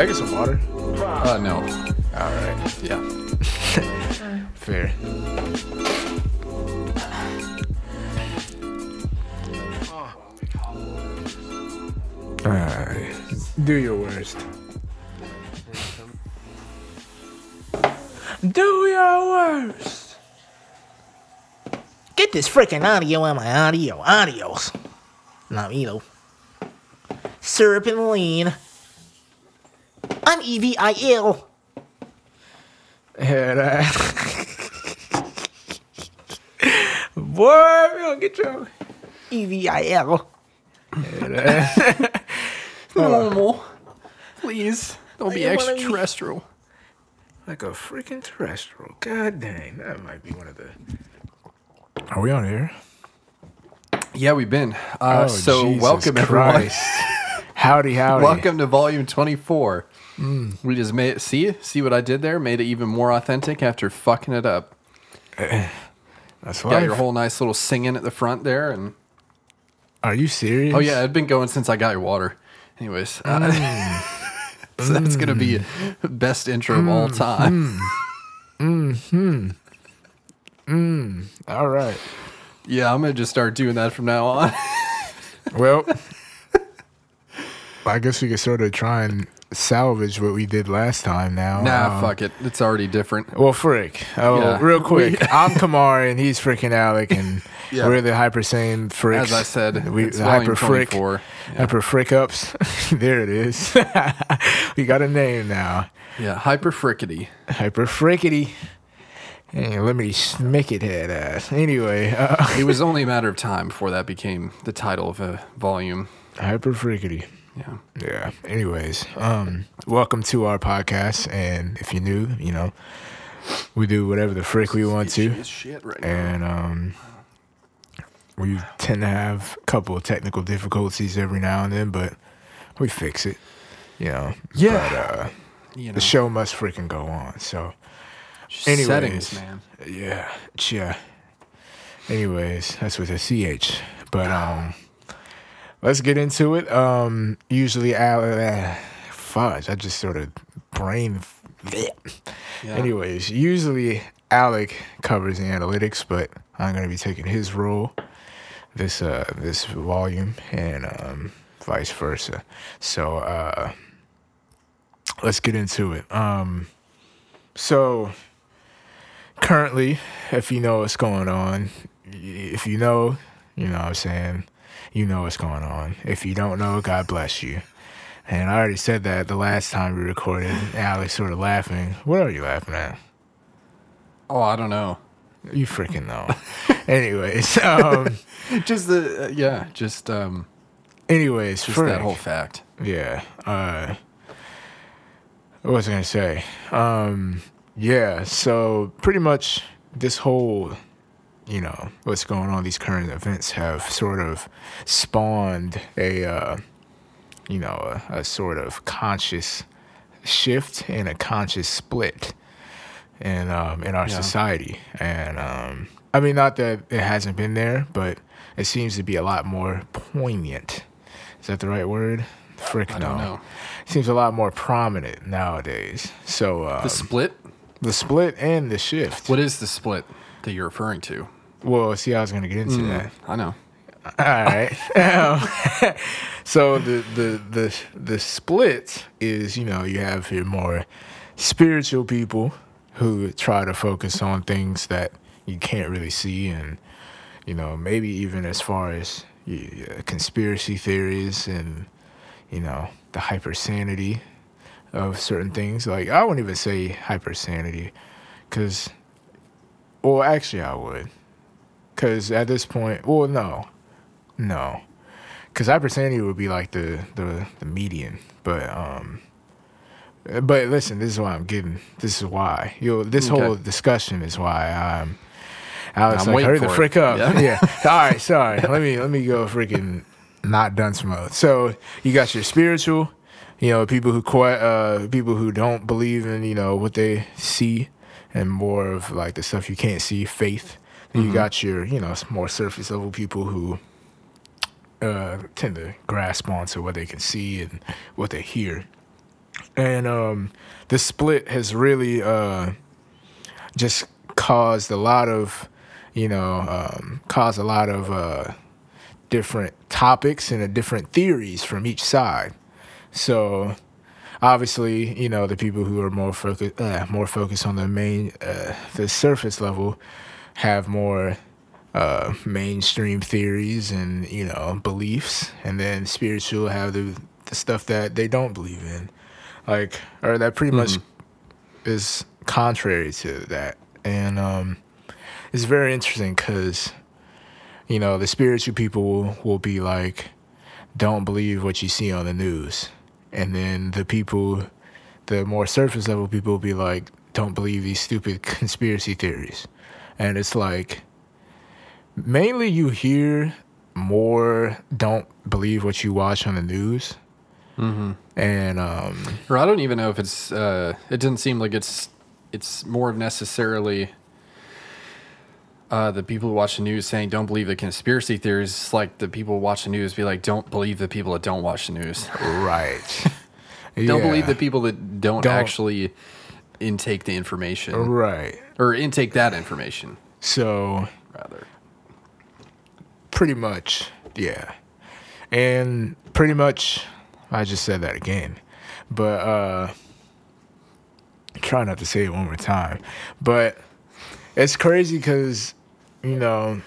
Can I get some water? Uh, no. All right. Yeah. Fair. Alright. Do your worst. Do your worst. Get this freaking audio on my audio. Audios. Not me though. Syrup and lean. I'm E EVIL. Yeah, that. Boy, we gonna get your. EVIL. Normal. Please. Don't be I be- extraterrestrial. Like a freaking terrestrial. God dang, that might be one of the. Are we on here? Yeah, we've been. Uh, Oh, so Jesus welcome everyone. Christ. Howdy, howdy. Welcome to volume 24. Mm. We just made it. See, see what I did there? Made it even more authentic after fucking it up. That's Got your whole nice little singing at the front there, and Are you serious? oh yeah, I've been going since I got your water. Anyways, uh, Mm. so that's gonna be best intro of all time. Mhm. All right. Yeah, I'm gonna just start doing that from now on. Well, I guess we could sort of try and salvage what we did last time now. nah, Uh, fuck it. It's already different. Well, frick. Oh, Yeah. real quick. I'm Kamari and he's freaking Alec, and Yeah. we're the Hyper Saiyan fricks. As I said, we, it's Hyper frick. 24. Hyper frick ups. there it is. we got a name now. Yeah, hyper frickety. Hyper frickety. Hey, let me smick it head ass. Anyway, uh, It was only a matter of time before that became the title of a volume. Hyper frickety. Yeah. Yeah. Anyways, um, welcome to our podcast, and if you're new, you know, we do whatever the frick we want to, shit right and um, we tend to have a couple of technical difficulties every now and then, but we fix it. You know. Yeah. But uh, You know, the show must freaking go on. So just anyways. settings, man. yeah, yeah. Anyways, that's with a ch. But um, let's get into it. Um, usually, Al, uh, fudge. I just sort of brain. Yeah. Anyways, usually Alec covers the analytics, but I'm gonna be taking his role this uh this volume and um vice versa. So uh let's get into it. Um so currently, if you know what's going on, if you know, you know what I'm saying, you know what's going on. If you don't know, God bless you. And I already said that the last time we recorded. Alec's sort of laughing. What are you laughing at? Oh, I don't know. You freaking know. anyways, um, Just the uh, yeah, just um, anyways, just frick. that whole fact. Yeah. Uh, what was I gonna say? Um, yeah. So pretty much this whole, you know, what's going on? These current events have sort of spawned a, uh, you know, a, a sort of conscious shift and a conscious split in um, in our Yeah. society. And um, I mean, not that it hasn't been there, but it seems to be a lot more poignant. Is that the right word? Frick I no. don't know. Seems a lot more prominent nowadays. So um, The split. the split and the shift. What is the split that you're referring to? Well, see, I was going to get into that. I know. All right. Um, so the the the the split is, you know, you have your more spiritual people who try to focus on things that you can't really see, and you know, maybe even as far as uh, conspiracy theories and you know the hypersanity of certain things. Like I wouldn't even say hypersanity, because, well, actually I would. Because at this point, well, no, no, because I hypersanity would be like the the the median, but um, but listen, this is why I'm getting. This is why you. This Okay. whole discussion is why I'm. Alex, I'm like, hurry the it. frick up. Yeah. Yeah. All right. Sorry. let me let me go freaking not dunce mode. So you got your spiritual, you know, people who que- uh people who don't believe in you know what they see, and more of like the stuff you can't see, faith Then you got your, you know, more surface level people who uh, tend to grasp onto what they can see and what they hear. And um, the split has really uh, just caused a lot of, you know, um, caused a lot of uh, different topics and uh, different theories from each side. So obviously, you know, the people who are more focused, uh, more focused on the main, uh, the surface level, have more uh, mainstream theories and you know beliefs, and then spiritual have the the stuff that they don't believe in, like or that pretty much is contrary to that, and um, it's very interesting because you know the spiritual people will, will be like, don't believe what you see on the news, and then the people, the more surface level people will be like, don't believe these stupid conspiracy theories, and it's like mainly you hear more don't believe what you watch on the news. Mm-hmm. And um, Or I don't even know if it's. Uh, it doesn't seem like it's. It's more necessarily. Uh, the people who watch the news saying don't believe the conspiracy theories. It's like the people who watch the news be like don't believe the people that don't watch the news. right, Don't believe the people that don't, Don't. actually intake the information right. or intake that information So rather. pretty much, yeah, and pretty much, I just said that again, but uh, try not to say it one more time, but it's crazy because you know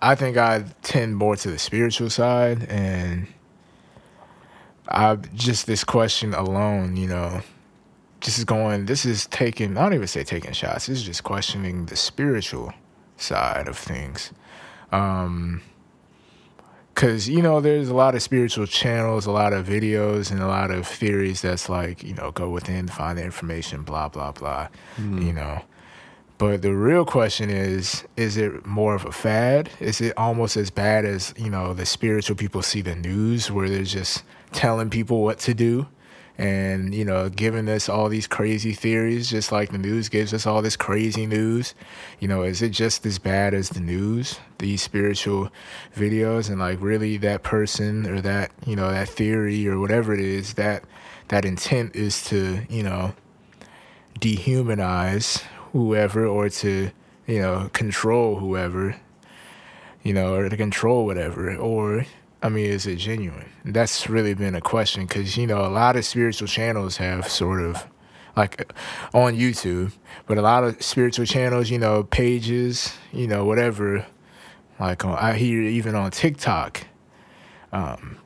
I think I tend more to the spiritual side, and I just this question alone, you know, just is going. This is taking. I don't even say taking shots. This is just questioning the spiritual side of things. Um, Cause you know, there's a lot of spiritual channels, a lot of videos, and a lot of theories that's like, you know, go within, find the information, blah blah blah. You know, but the real question is, is it more of a fad? Is it almost as bad as you know the spiritual people see the news, where they're just telling people what to do, and you know, giving us all these crazy theories, just like the news gives us all this crazy news. You know, is it just as bad as the news? These spiritual videos, and like really that person or that you know that theory or whatever it is that that intent is to you know dehumanize whoever or to you know control whoever you know or to control whatever or i mean is it genuine that's really been a question because you know a lot of spiritual channels have sort of like on youtube but a lot of spiritual channels you know pages you know whatever like on, i hear even on tiktok um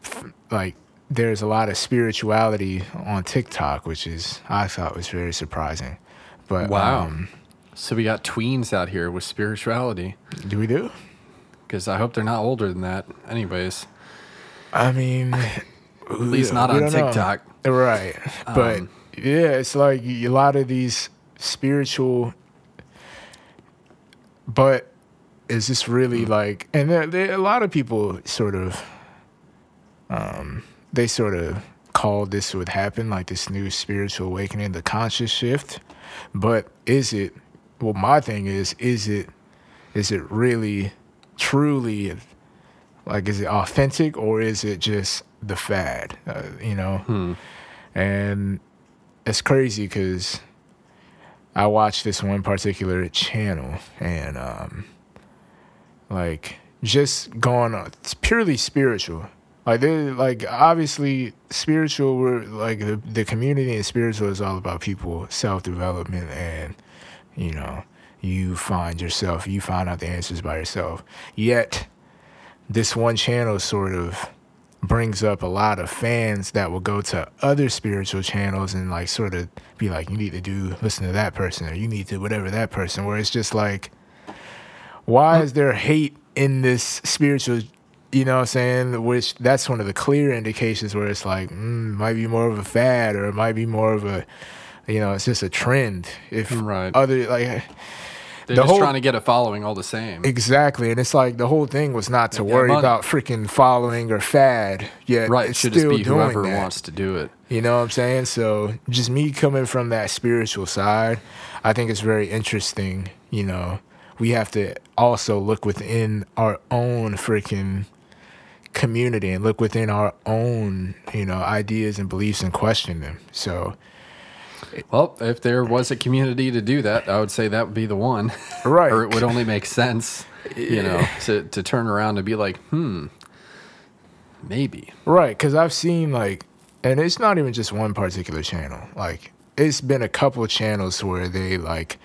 like there's a lot of spirituality on tiktok which is i thought was very surprising but Wow. um, So we got tweens out here with spirituality. do we do Because I hope they're not older than that. Anyways, I mean, at least not on TikTok. Right. But Um, yeah, it's like a lot of these spiritual. But is this really Hmm. like, and there, there, a lot of people sort of, um, they sort of called this would happen, like this new spiritual awakening, the conscious shift. But is it, well, my thing is, is it, is it really, truly like, is it authentic or is it just the fad? Uh, you know, and it's crazy because I watched this one particular channel and um, like just going on. It's purely spiritual. Like they like obviously spiritual. We're like the the community and spiritual is all about people self development and you know you find yourself you find out the answers by yourself. Yet this one channel sort of brings up a lot of fans that will go to other spiritual channels and like sort of be like you need to do listen to that person or you need to whatever that person where it's just like why is there hate in this spiritual you know what i'm saying? Which that's one of the clear indications where it's like mm, might be more of a fad or it might be more of a you know it's just a trend. If Right. other like They're The just whole- trying to get a following all the same. Exactly, and it's like the whole thing was not to Yeah, worry money. about freaking following or fad. Yet right. It should just still be doing whoever that. wants to do it. You know what I'm saying? So just me coming from that spiritual side, I think it's very interesting. You know we have to also look within our own freaking community and look within our own, you know, ideas and beliefs and question them. So, Well, if there was a community to do that, I would say that would be the one. Right. or it would only make sense, you know, to, to turn around and be like, hmm, maybe. right, because I've seen like, and it's not even just one particular channel. Like, it's been a couple of channels where they like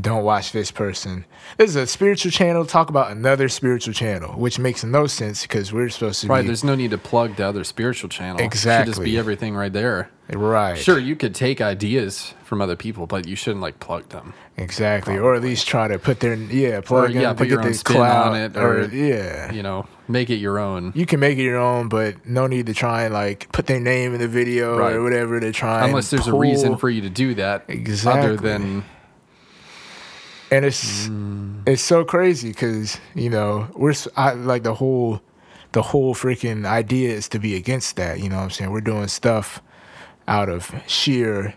don't watch this person. This is a spiritual channel. Talk about another spiritual channel, which makes no sense because we're supposed to be Right. be There's no need to plug the other spiritual channel. It should just be everything right there. right. Sure, you could take ideas from other people, but you shouldn't like plug them. Exactly, or at least try to put their yeah plug in yeah, put your own spin cloud on it, or, or- yeah. You know, make it your own. You can make it your own, but no need to try and like put their name in the video Right. or whatever to try. Unless and there's a reason for you to do that. Exactly. Other than and it's Mm. it's so crazy because you know we're I like the whole the whole freaking idea is to be against that. You know what I'm saying? We're doing stuff out of sheer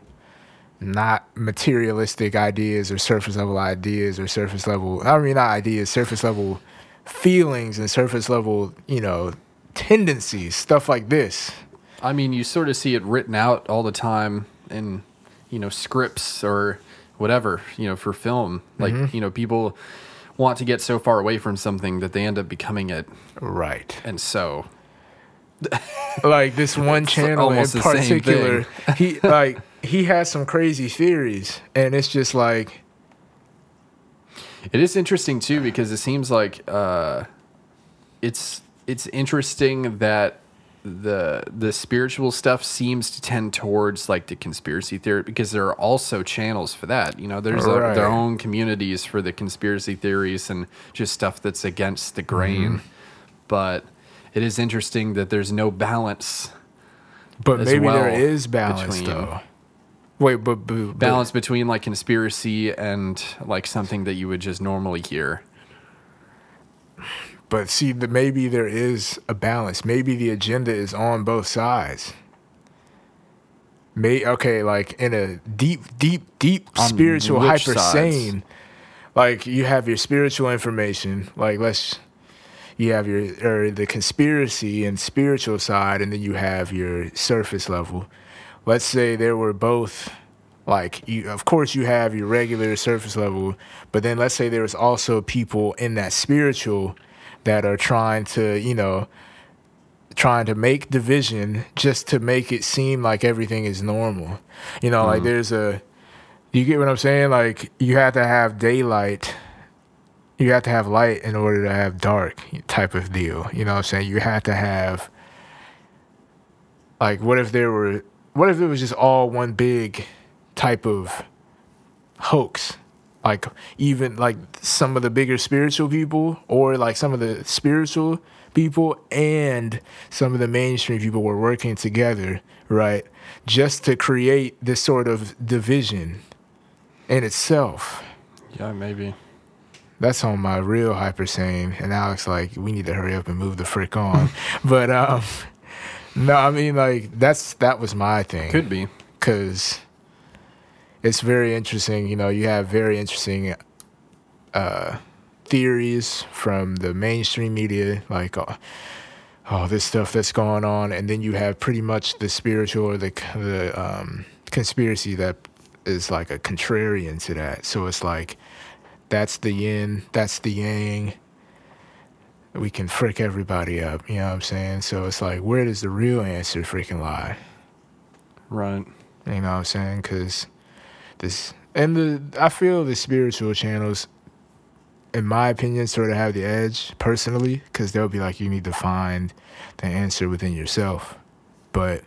not materialistic ideas or surface level ideas or surface level I mean not ideas, surface level feelings and surface level, you know, tendencies, stuff like this. I mean, you sort of see it written out all the time in, you know, scripts or whatever, you know, for film. Like, Mm-hmm. you know, people want to get so far away from something that they end up becoming it. Right. And so, like this one channel in almost the same particular he like he has some crazy theories and it's just like it is interesting too because it seems like uh, it's it's interesting that the the spiritual stuff seems to tend towards like the conspiracy theory because there are also channels for that. You know, there's a, their own communities for the conspiracy theories and just stuff that's against the grain. Mm-hmm. But it is interesting that there's no balance but maybe there well is balance between- though wait but, but, but balance between like conspiracy and like something that you would just normally hear. But see the, maybe there is a balance maybe the agenda is on both sides May okay, like in a deep, deep, deep On spiritual hyper sides? sane, like you have your spiritual information, like let's you have your or the conspiracy and spiritual side, and then you have your surface level. Let's say there were both like you of course you have your regular surface level, but then let's say there was also people in that spiritual that are trying to, you know, trying to make division just to make it seem like everything is normal. You know, like mm-hmm. there's a you get what I'm saying? Like you have to have daylight. You have to have light in order to have dark type of deal. You know what I'm saying? You have to have like what if there were what if it was just all one big type of hoax? Like even like some of the bigger spiritual people or like some of the spiritual people and some of the mainstream people were working together, right? Just to create this sort of division in itself. Yeah, maybe. That's on my real hyper sane. And Alec's like, we need to hurry up and move the frick on. but um no, I mean like that's that was my thing. Could be. Cause it's very interesting, you know, you have very interesting uh theories from the mainstream media, like uh, oh this stuff that's going on, and then you have pretty much the spiritual or the the um, conspiracy that is like a contrarian to that. So it's like that's the yin, that's the yang. We can frick everybody up, you know what I'm saying? So it's like, where does the real answer freaking lie? Right. You know what I'm saying? Because this and the I feel the spiritual channels, in my opinion, sort of have the edge personally, because they'll be like, you need to find the answer within yourself. But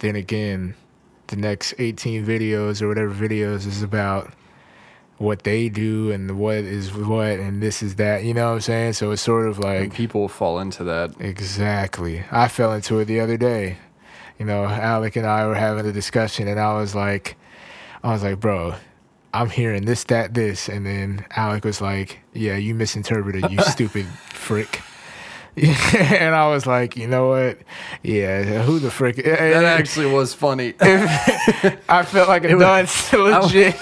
then again, the next 18 videos or whatever videos is about what they do and what is what and this is that. You know what I'm saying? So it's sort of like And people fall into that. Exactly. I fell into it the other day. You know, Alec and I were having a discussion, and I was like, I was like, bro, I'm hearing this, that, this, and then Alec was like, yeah, you misinterpreted, you stupid frick. and I was like, you know what? Yeah, who the frick? That actually was funny. I felt like a dunce, legit.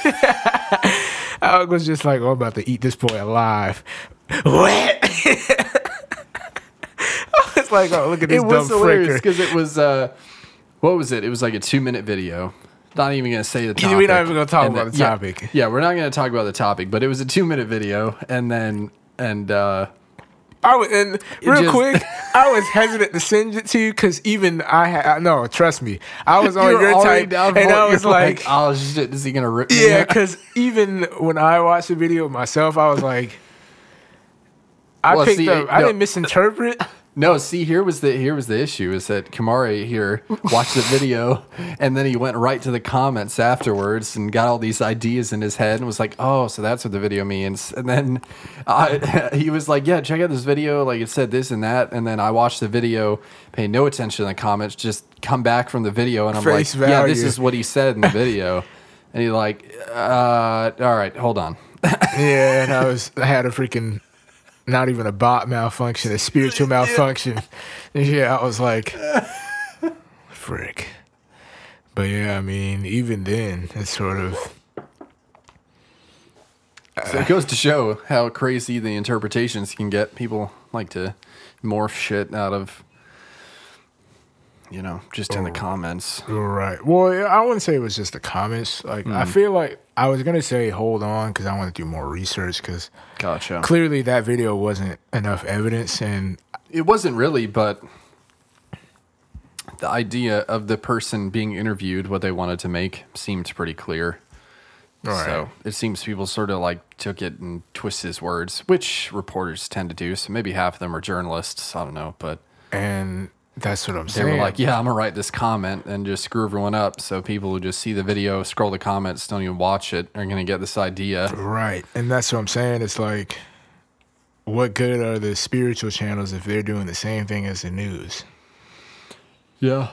Alec was just like, "Oh, I'm about to eat this boy alive." What? I was like, "Oh, look at this it was dumb hilarious fricker." because it was uh, what was it? It was like a two minute video. Not even gonna say the topic. We're not even gonna talk And about then- the topic. Yeah, we're not gonna talk about the topic, but it was a two minute video, and then and uh, I was, and real just- quick, I was hesitant to send it to you because even I had no, trust me, I was on your already type, and. I was You're like, oh shit, is he gonna rip me? yeah, because even when I watched the video myself, I was like, I Well, picked see, up, I didn't misinterpret. No, see, here was the here was the issue is that Kamari here watched the video and then he went right to the comments afterwards and got all these ideas in his head and was like, "Oh, so that's what the video means." And then I, he was like, "Yeah, check out this video. Like it said this and that." And then I watched the video, pay no attention to the comments, just come back from the video, and I'm Face like, "Yeah, this is what he said in the video." and he's like, uh, "All right, hold on." yeah, and I was, I had a freaking, not even a bot malfunction, a spiritual malfunction. Yeah, I was like, frick. But yeah, I mean, even then, it's sort of. So it goes to show how crazy the interpretations can get. People like to morph shit out of, you know, just in the oh. comments. Right. Well, I wouldn't say it was just the comments. Like, I mm. feel like I was gonna say hold on because I want to do more research because Gotcha. clearly that video wasn't enough evidence, and It wasn't really, but the idea of the person being interviewed, what they wanted to make, seemed pretty clear. Right. So it seems people sort of like took it and twist his words, which reporters tend to do. So maybe half of them are journalists. I don't know, but and that's what I'm saying. they were like, "Yeah, I'm gonna write this comment and just screw everyone up." So people who just see the video, scroll the comments, don't even watch it, are gonna get this idea. Right. And that's what I'm saying. It's like, what good are the spiritual channels if they're doing the same thing as the news? Yeah.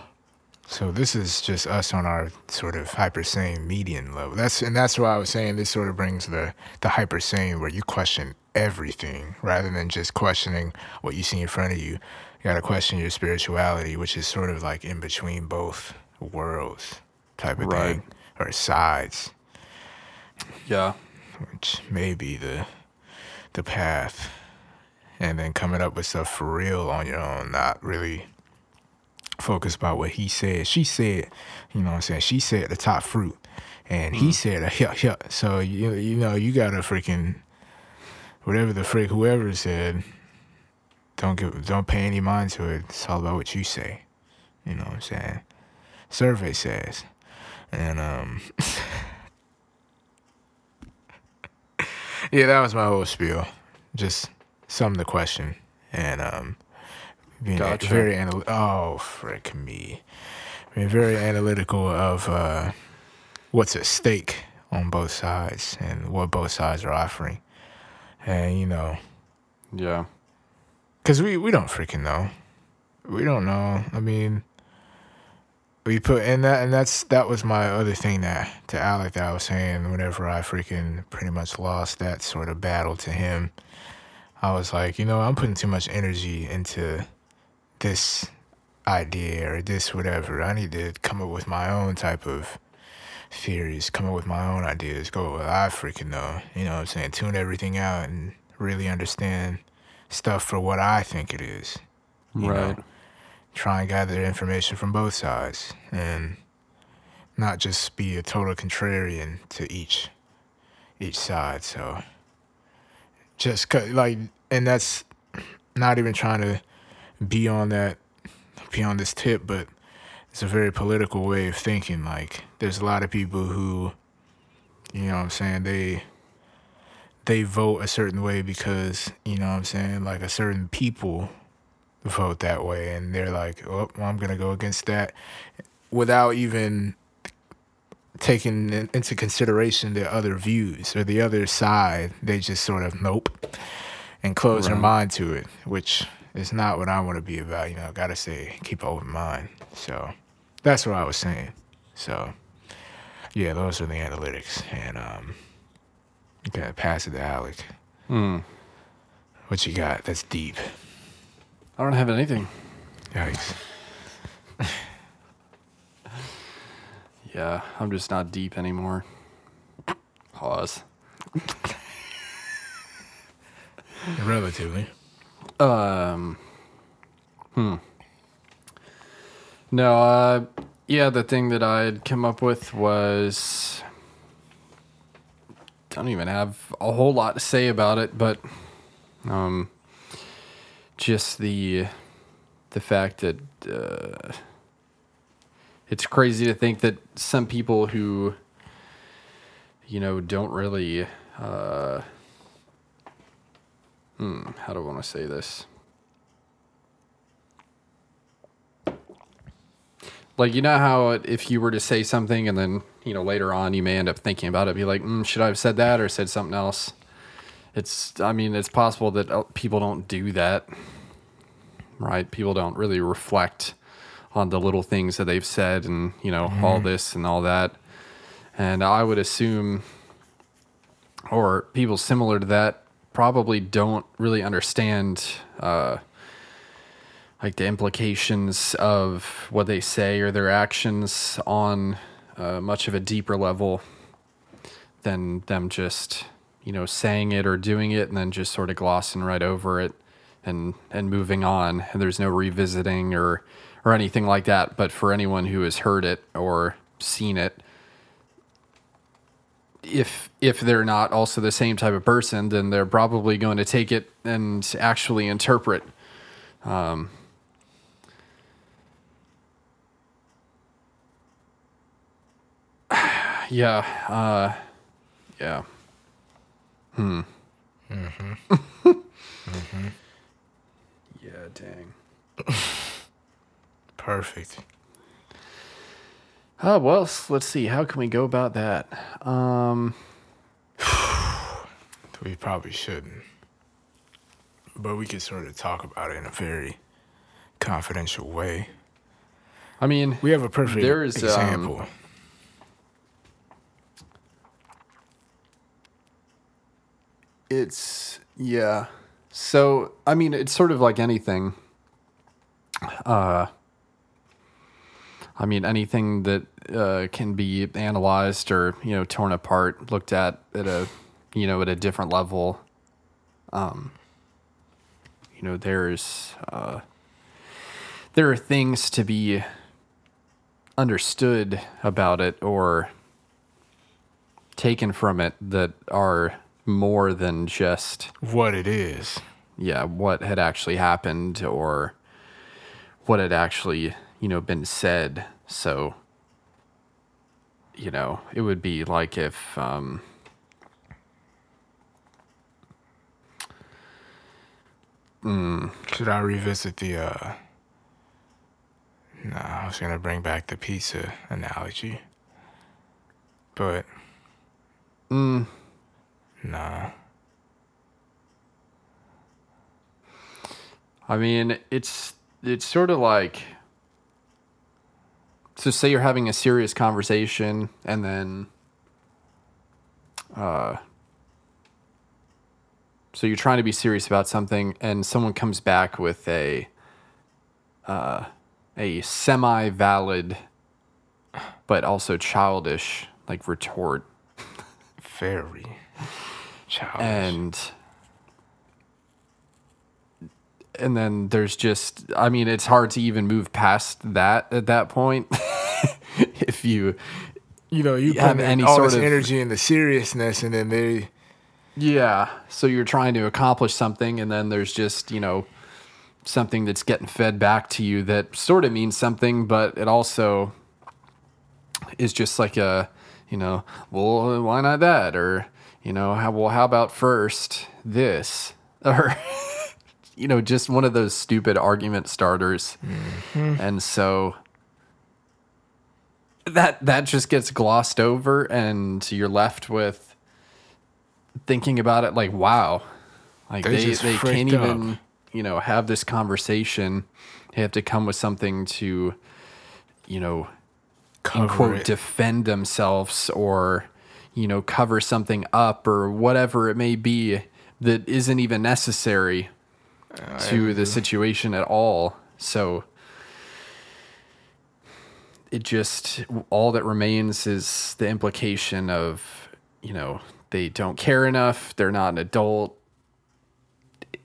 So this is just us on our sort of hyper sane median level. That's and that's why I was saying this sort of brings the the hyper sane where you question everything rather than just questioning what you see in front of you. You got to question your spirituality, which is sort of like in between both worlds type of Right. thing or sides, Yeah. which may be the the path. And then coming up with stuff for real on your own, not really focused about what he said. She said, you know what I'm saying? She said the top fruit. And he mm-hmm. said a yuck yuck. So you you know, you gotta freaking whatever the freak whoever said, don't give don't pay any mind to it. It's all about what you say. You know what I'm saying? Survey says. And um Yeah, that was my whole spiel. Just some of the question. And um being Gotcha. very anal- oh frick me. Being very analytical of uh what's at stake on both sides and what both sides are offering. And you know, Yeah. Cause we we don't freaking know. We don't know. I mean, we put and that and that's that was my other thing that to Alec that I was saying. Whenever I freaking pretty much lost that sort of battle to him, I was like, you know, I'm putting too much energy into this idea or this whatever. I need to come up with my own type of theories, come up with my own ideas, go with I freaking know. You know what I'm saying? Tune everything out and really understand stuff for what I think it is. You Right. Know? Try and gather information from both sides and not just be a total contrarian to each each side. So just cause, like and that's not even trying to be on that be on this tip, but it's a very political way of thinking. Like there's a lot of people who you know what I'm saying, they they vote a certain way because, you know what I'm saying, like a certain people vote that way and they're like, Oh, well, I'm gonna go against that without even taking into consideration the other views or the other side. They just sort of nope and close their mind to it, which is not what I want to be about. You know, gotta say, keep an open mind. So that's what I was saying. So yeah, those are the analytics, and um, gotta pass it to Alec. Hmm. What you got? That's deep. I don't have anything. Yikes. Yeah, I'm just not deep anymore. Pause. Relatively. Um. Hmm. No. Uh. Yeah. The thing that I'd come up with was. I don't even have a whole lot to say about it, but, um, just the, the fact that uh, it's crazy to think that some people who, you know, don't really. Uh, hmm, how do I want to say this? Like, you know how if you were to say something and then, you know, later on you may end up thinking about it, be like, mm, should I have said that or said something else? It's, I mean, it's possible that uh, people don't do that, right? People don't really reflect on the little things that they've said and, you know, all this and all that. And I would assume, or people similar to that, probably don't really understand uh, like the implications of what they say or their actions on uh, much of a deeper level than them just you know saying it or doing it and then just sort of glossing right over it and and moving on and there's no revisiting or or anything like that but for anyone who has heard it or seen it if if they're not also the same type of person, then they're probably going to take it and actually interpret. Um, yeah, uh, yeah. Hmm. Mm-hmm. mm-hmm. Yeah, dang. Perfect. Oh well, let's see. How can we go about that? Um, We probably shouldn't. But we could sort of talk about it in a very confidential way. I mean, We have a perfect There's, um, It's yeah. So I mean, it's sort of like anything. Uh, I mean, anything that uh, can be analyzed or you know torn apart, looked at at a you know at a different level. Um, you know, there's uh, there are things to be understood about it or taken from it that are more than just what it is. yeah what had actually happened or what had actually you know been said so you know it would be like if um Should I revisit the uh Nah, I was gonna bring back the pizza analogy. But mm, nah. i mean it's it's sort of like so say you're having a serious conversation and then uh so you're trying to be serious about something and someone comes back with a uh a semi-valid but also childish like retort Very childish. and and then there's just i mean it's hard to even move past that at that point if you you know, you have put any all sort this of- energy and the seriousness and then they yeah so you're trying to accomplish something and then there's just you know something that's getting fed back to you that sort of means something but it also is just like a you know well why not that or you know how well how about first this? Or you know just one of those stupid argument starters. Mm-hmm. And so that that just gets glossed over and you're left with thinking about it like wow like They they they can't even you know have this conversation. They have to come with something to you know cover quote it. defend themselves or you know cover something up or whatever it may be that isn't even necessary to the situation at all so it just all that remains is the implication of you know they don't care enough they're not an adult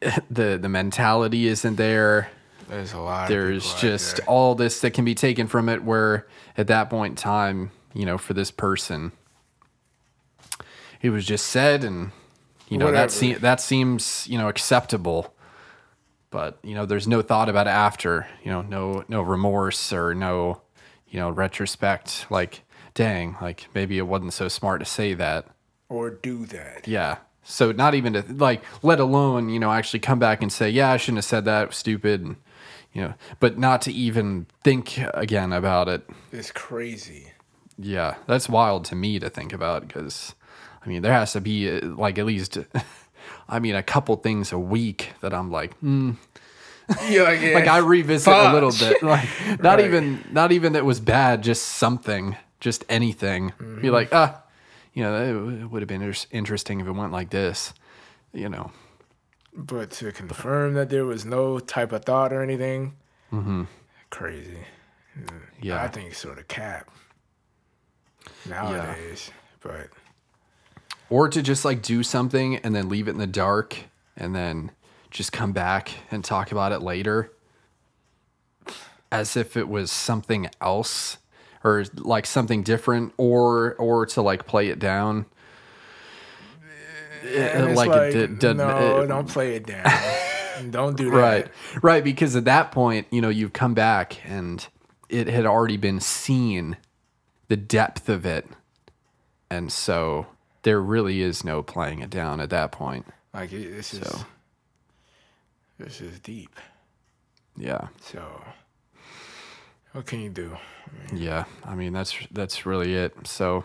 the the mentality isn't there. There's a lot. There's of people out just there. all this that can be taken from it. Where at that point in time, you know, for this person, it was just said, and you know Whatever. that se- that seems you know acceptable. But you know, there's no thought about it after. You know, no no remorse or no you know retrospect. Like, dang, like maybe it wasn't so smart to say that. or do that. Yeah. So not even to like, let alone you know actually come back and say, yeah, I shouldn't have said that. Stupid. And, you know, but not to even think again about it. It's crazy. Yeah, that's wild to me to think about because, I mean, there has to be uh, like at least, I mean, a couple things a week that I'm like, hmm, Yeah, like, yeah. like I revisit a little bit, like not Right. even not even that was bad, just something, just anything. Mm-hmm. Be like, ah, you know, it would have been inter- interesting if it went like this, you know. But to confirm that there was no type of thought or anything, mm-hmm. crazy. Yeah, I think it's sort of cap nowadays. But or to just like do something and then leave it in the dark and then just come back and talk about it later as if it was something else or like something different or or to like play it down eh, eh, like, like, it did, did no, it- don't play it down. don't do that. right right because at that point you know you've come back and it had already been seen the depth of it and so there really is no playing it down at that point Like this is So. this is deep. yeah So what can you do? yeah i mean that's that's really it so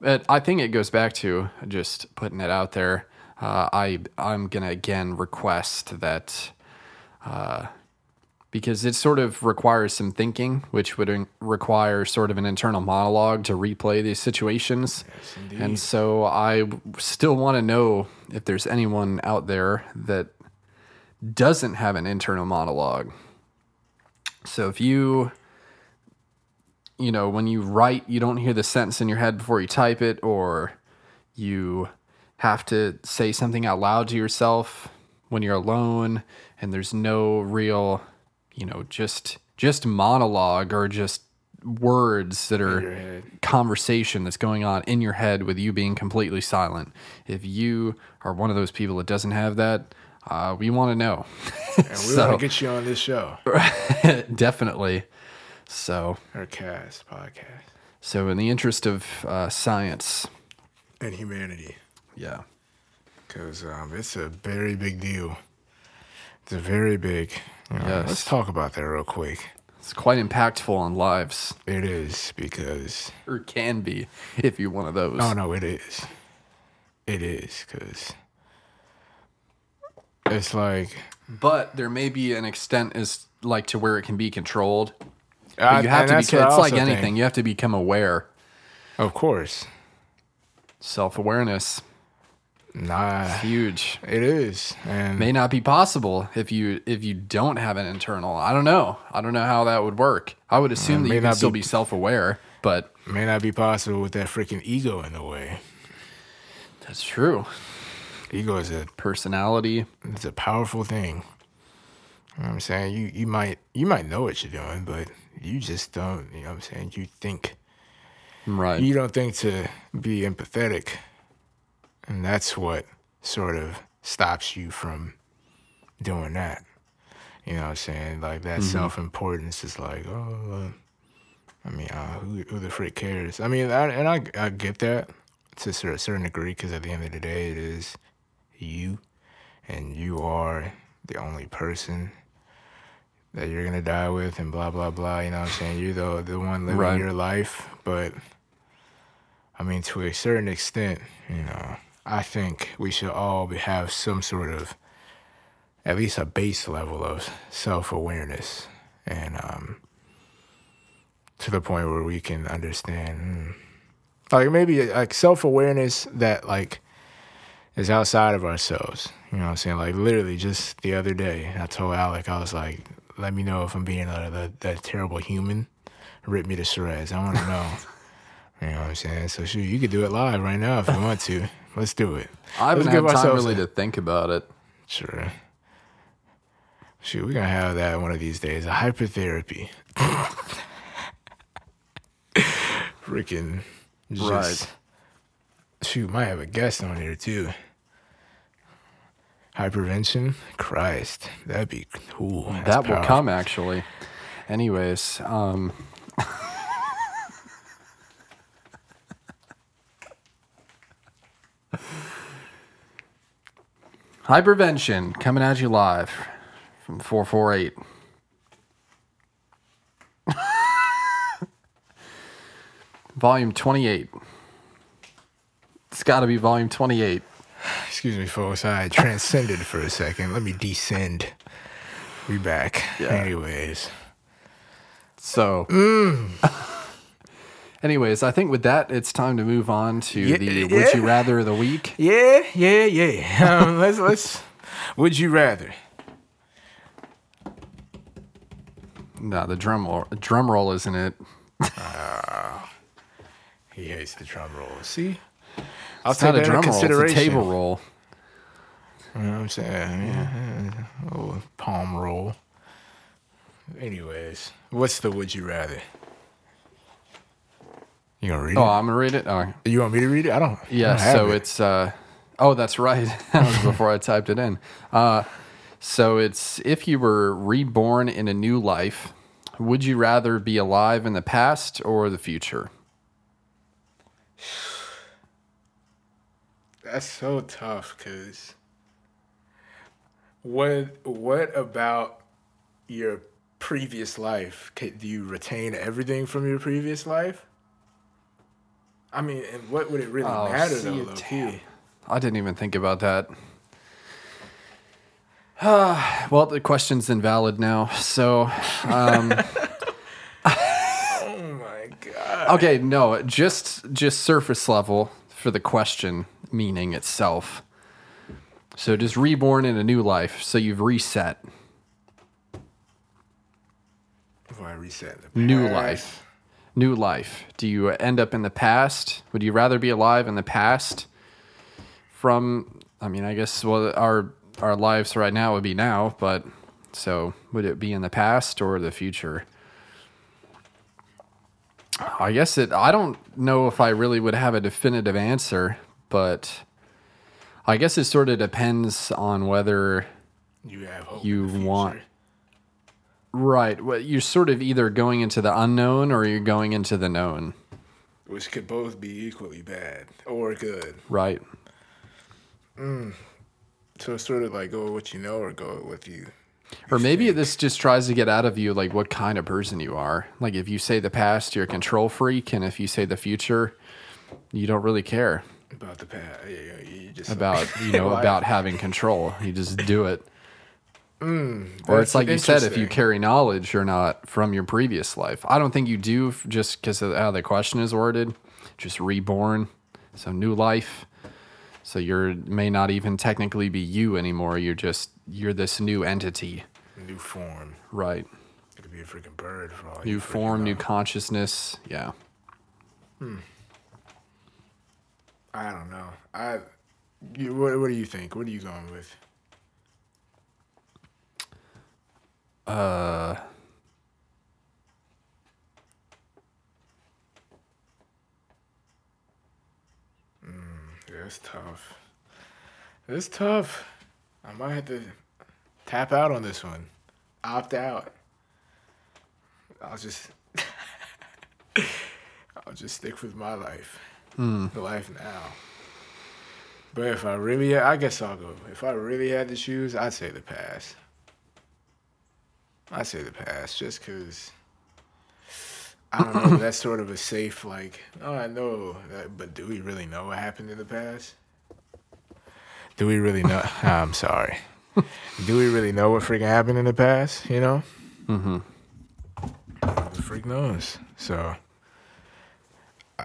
but i think it goes back to just putting it out there uh, i i'm gonna again request that uh, because it sort of requires some thinking which would in- require sort of an internal monologue to replay these situations Yes, and so I still want to know if there's anyone out there that doesn't have an internal monologue. So if you, you know, when you write, you don't hear the sentence in your head before you type it, or you have to say something out loud to yourself when you're alone and there's no real, you know, just just monologue or just words that are conversation that's going on in your head with you being completely silent. If you are one of those people that doesn't have that, uh, we want to know. And we So- want to get you on this show, Definitely. So, our cast podcast, so in the interest of uh, science, and humanity, yeah, because um, it's a very big deal. It's a very big. You know, Yes. Let's talk about that real quick. it's quite impactful on lives, It is because or can be if you're one of those. no, no, it is. It is because it's like But there may be an extent as like to where it can be controlled. I- you have to be. It's like anything. think. You have to become aware. Of course, Self awareness, nah, huge. it is, and may not be possible if you if you don't have an internal. I don't know. I don't know how that would work. I would mm, assume that you can still be- be self aware, but may not be possible with that freaking ego in the way. that's true. Ego is a Personality. it's a powerful thing. You know what I'm saying? You you might you might know what you're doing, but you just don't, you know what I'm saying? You think Right. you don't think to be empathetic. And that's what sort of stops you from doing that. You know what I'm saying? Like that self importance is like, oh, I mean, uh, who, who the freak cares? I mean, I, and I, I get that to a certain degree because at the end of the day, it is you, and you are the only person that you're gonna die with, and blah blah blah. You know what I'm saying? You're the the one living Right. your life, but I mean, to a certain extent, you know, I think we should all be, have some sort of, at least a base level of self awareness, and um, to the point where we can understand, hmm, like maybe like self awareness that like is outside of ourselves. You know what I'm saying? Like literally, just the other day, I told Alec, I was like, "Let me know if I'm being a, that that terrible human. Rip me to shreds. I want to know." You know what I'm saying? So shoot, you could do it live right now if you want to. Let's do it. I haven't Let's give had time really to think about it. Sure. Shoot, we're gonna have that one of these days. A hypertherapy. Freaking just Right. shoot, might have a guest on here too. Hypervention? Christ. That'd be cool. That's that will powerful. come actually. Anyways, um, Hypervention coming at you live from 448. volume 28. It's got to be volume 28. Excuse me, folks. I transcended for a second. Let me descend. We back. Yeah. Anyways. So, mm. Anyways, I think with that, it's time to move on to Yeah, the Would. You Rather of the Week. Yeah, yeah, yeah. Um, let's let's. Would you rather? No, the drum roll, drum roll isn't it? He hates the drum roll. See, I'll It's not a drum roll, it's a table roll. You know what I'm saying? Yeah. Oh, palm roll. Anyways, what's the would you rather? You gonna read Oh, it? Oh, I'm gonna read it. Oh, You want me to read it? I don't. I yeah. don't have So it. it's. uh Oh, that's right. that was before I typed it in. Uh, so it's if you were reborn in a new life, would you rather be alive in the past or the future? That's so tough because what what about your previous life? Do you retain everything from your previous life? I mean, and what would it really Oh, matter though? Low key? I didn't even think about that. well, the question's invalid now. So, um, Oh my god! okay, no, just just surface level for the question meaning itself. So, just reborn in a new life. So you've reset, Before I reset the new life, new life. Do you end up in the past? Would you rather be alive in the past? From, I mean, I guess well, our our lives right now would be now, but so would it be in the past or the future? I guess it. I don't know if I really would have a definitive answer, but I guess it sort of depends on whether You have hope. You want-. Right. Well, you're sort of either going into the unknown or you're going into the known, which could both be equally bad or good. right? Mm. So it's sort of like go with what you know or go with you. Or maybe this just tries to get out of you like what kind of person you are. Like if you say the past, you're a control freak, and if you say the future, you don't really care About the past, you just about you know about having control. You just do it. Mm, or it's like you said, if you carry knowledge or not from your previous life. I don't think you do just because of how the question is worded. Just reborn, so new life. So you're may not even technically be you anymore. You're just you're this new entity, new form. right? It could be a freaking bird for all New you form, new know. consciousness. Yeah. Hmm. I don't know. I. You, what, what do you think? What are you going with? Uh, Yeah, it's tough. It's tough. I might have to tap out on this one. Opt out. I'll just. I'll just stick with my life. The life now. But if I really, I guess I'll go. If I really had to choose, I'd say the past. I'd say the past, just because. I don't know. that's sort of a safe, like, oh, I know, that, but do we really know what happened in the past? Do we really know? I'm sorry. do we really know what freaking happened in the past? You know? mm-hmm. The freak knows? So,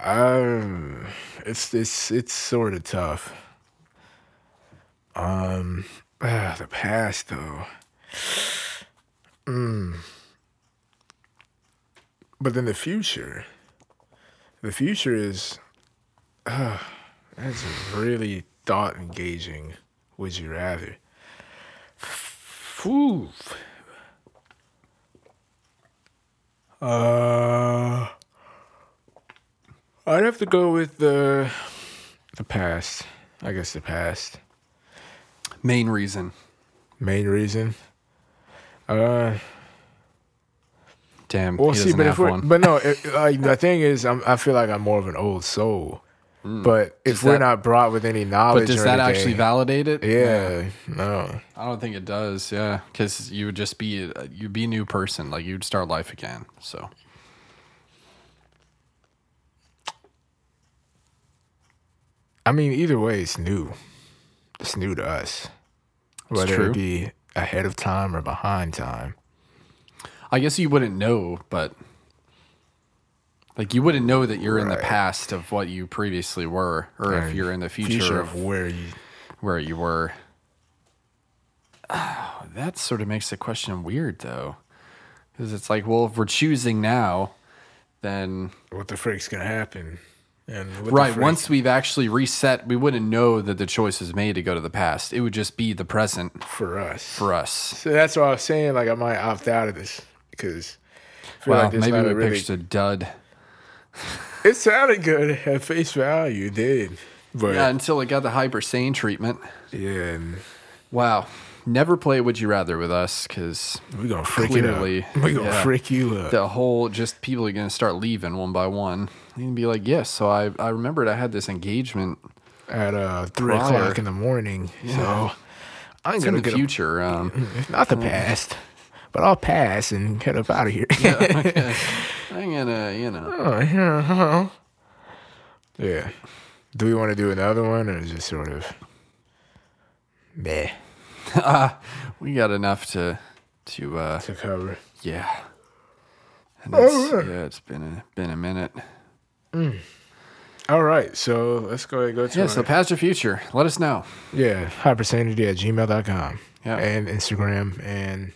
um, it's it's it's sort of tough. Um, ah, the past though. Mm. But then the future. The future is, uh, that's really thought engaging. Would you rather? Whew. Uh, I'd have to go with the the past. I guess the past. Main reason. Main reason. Uh, Damn. well, see, but if we're, one. but no, it, like the thing is, I'm, I feel like I'm more of an old soul. But if Does we're that- not brought with any knowledge, but does that anything- actually validate it? Yeah, no. I don't think it does. Yeah, because you would just be you'd be a new person. Like you'd start life again. So I mean, either way, it's new. It's new to us, whether it be ahead of time or behind time. I guess you wouldn't know, but like you wouldn't know that you're in the past of what you previously were, or if you're in the future, of of where you. where you were. Oh, that sort of makes the question weird, though, because it's like, well, if we're choosing now, then What the frick's gonna happen? And right once we've actually reset, we wouldn't know that the choice was made to go to the past. It would just be the present for us. for us. so that's what I was saying like I might opt out of this because Well, like maybe we really. pitched a dud. It sounded good at face value, did, but Yeah, until it got the hyper sane treatment. yeah, and Wow. Never play Would You Rather with us because we're gonna freak Clearly, it up. We're gonna yeah. freak you up. the whole just people are going to start leaving one by one. You can be like, yes. So I, I remembered I had this engagement at uh three Prior. o'clock in the morning. So I'm It's gonna in the future. Um, not the past, but I'll pass and get up out of here. I'm gonna, you know. Oh, yeah. yeah. Do we want to do another one or is just sort of meh We got enough to, to, uh, to cover? yeah. And it's, yeah, it's been a, been a minute. All right, so let's go ahead and go to Yeah. our- So past or future, let us know. yeah, hypersanity at gmail.com. Yeah. And Instagram. And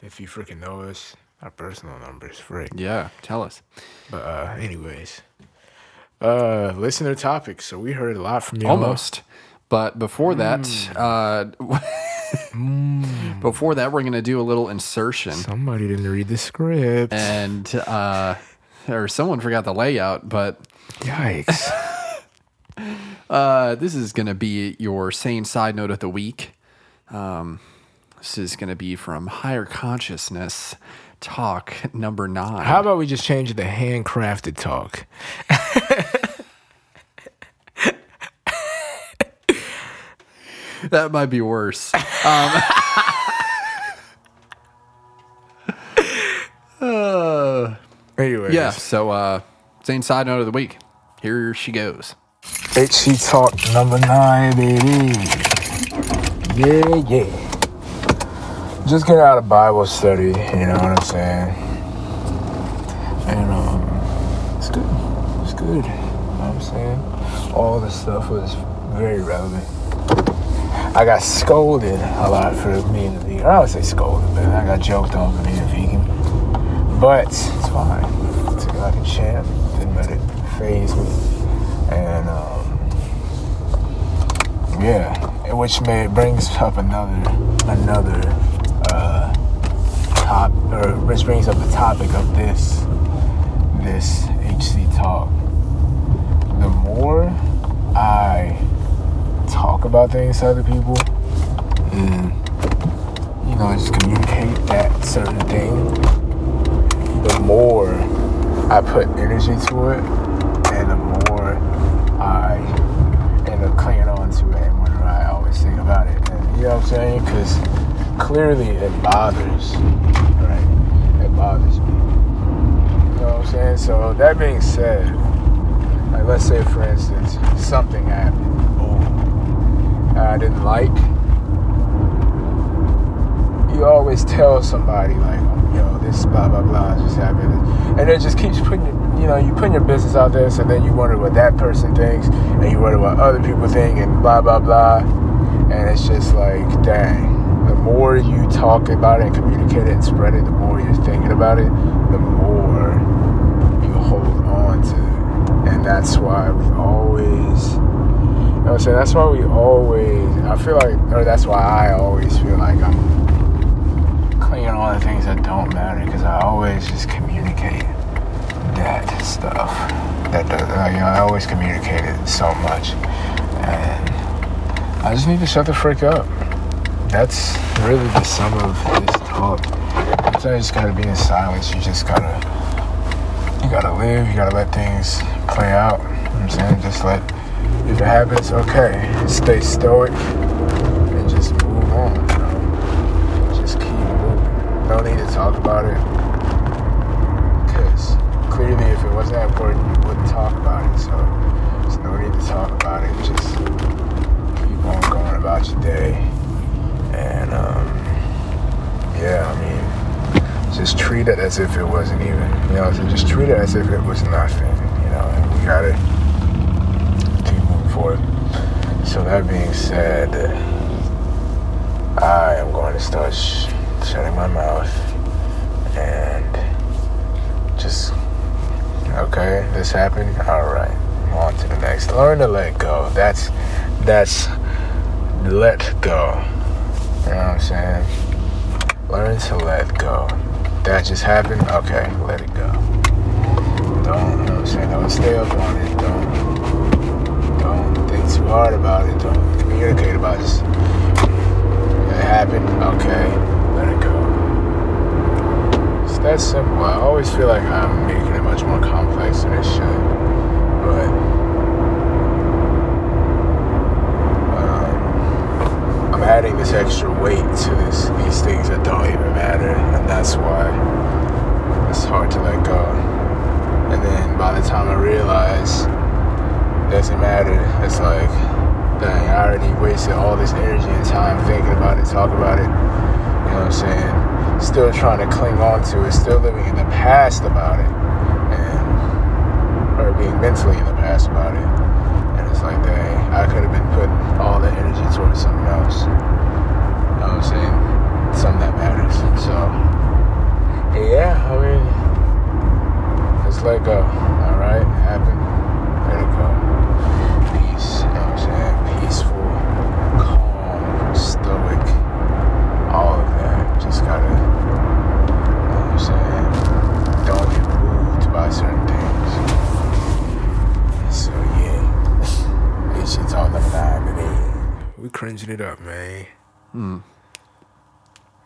if you freaking know us, our personal numbers, frick. Yeah. Tell us. But, uh, anyways, uh, listener topics. So we heard a lot from you. Almost. But before that, Mm. uh, before that, we're gonna do a little insertion. Somebody didn't read the script. and uh, or someone forgot the layout, but Yikes. uh, this is going to be your sane side note of the week. Um, this is going to be from Higher Consciousness Talk number nine. How about we just change the handcrafted talk? that might be worse. Um, Anyways. yeah, so uh, sane side note of the week. Here she goes. HC Talk number nine, baby. Yeah, yeah. Just get out of Bible study, you know what I'm saying? And um, it's good. It's good. You know what I'm saying? All the stuff was very relevant. I got scolded a lot for being a vegan. I don't say scolded, but I got joked on for being a vegan. But it's fine. I Took it like a champ. Didn't let it phase me. And um, yeah, which may brings up another another uh, top or which brings up the topic of this this HC talk. The more I talk about things to other people and you know I just communicate that certain thing, the more I put energy to it and the more I end up clinging on to it and whenever I always think about it. And you know what I'm saying? Because clearly it bothers, right? It bothers me. You know what I'm saying? So that being said, like let's say for instance, something happened that I didn't like. You always tell somebody like, yo, this blah blah blah just happened, and it just keeps putting, you know, you putting your business out there, so then you wonder what that person thinks, and you wonder what other people think, and blah blah blah, and it's just like, dang. The more you talk about it and communicate it and spread it, the more you're thinking about it, the more you hold on to it, and that's why we always. You know what I'm saying? That's why we always, I feel like, or that's why I always feel like I'm that don't matter because I always just communicate that stuff. That uh, you know, I always communicate it so much, and I just need to shut the frick up. That's really the sum of this talk. Sometimes you just gotta be in silence. You just gotta, you gotta live. You gotta let things play out. You know I'm saying, just let. If it happens, okay. Stay stoic and just move on. You know? Just keep No need to talk about it. Because clearly, if it wasn't that important, you wouldn't talk about it. So there's no need to talk about it. Just keep on going about your day. And, um, yeah, I mean, just treat it as if it wasn't even, you know, so just treat it as if it was nothing, you know, and we gotta keep moving forward. So that being said, I am going to start shutting my mouth and just okay, this happened. All right, on to the next. Learn to let go. That's that's let go. You know what I'm saying? Learn to let go. That just happened. Okay, let it go. Don't, you know what I'm saying? Don't stay up on it. Don't don't think too hard about it. Don't communicate about it. Just, it happened. Okay, let it go. It's that simple. I always feel like I'm making it much more complex than it should. But um, I'm adding this extra weight to this these things that don't even matter, and that's why it's hard to let go. And then by the time I realize it doesn't matter, it's like, dang, I already wasted all this energy and time thinking about it, talking about it. You know what I'm saying? Still trying to cling on to it, still living in the past about it, and or being mentally in the past about it. And it's like, dang, I could have been putting all the energy towards something else. You know what I'm saying? Something that matters. So, yeah, I mean, just let go. All number nine, baby. We cringing it up, man. Hmm.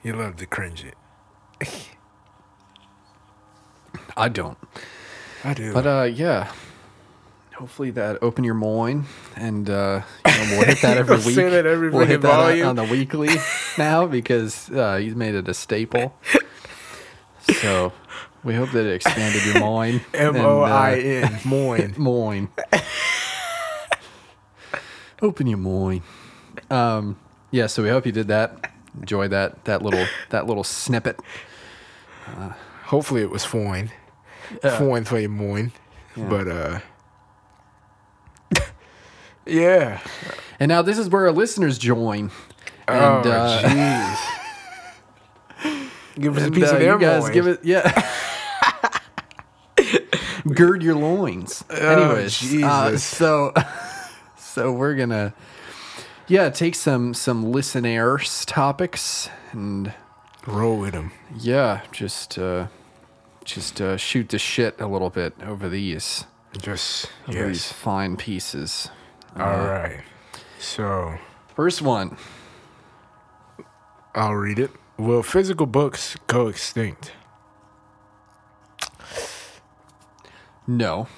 You love to cringe it. I don't. I do. But uh, yeah. Hopefully that open your moin, and uh, you know, we'll hit that every week. say that every we'll hit that on- on the weekly now because uh, he's made it a staple. So we hope that it expanded your moin. M and, O uh, I N, moin. Moin. Open your moin. Um, yeah, so we hope you did that. Enjoy that that little that little snippet. Hopefully it was foin. foin for your moin. But uh Yeah. And now this is where our listeners join. Oh And uh, jeez. Give us a piece uh, of their you guys give it yeah. Gird your loins. Anyways, uh, Oh, Jesus. so so we're gonna yeah take some some listeners topics and Roll with them. yeah just uh just uh, shoot the shit a little bit over these Just over these fine pieces. All right. So First one. I'll read it. Will physical books go extinct? No.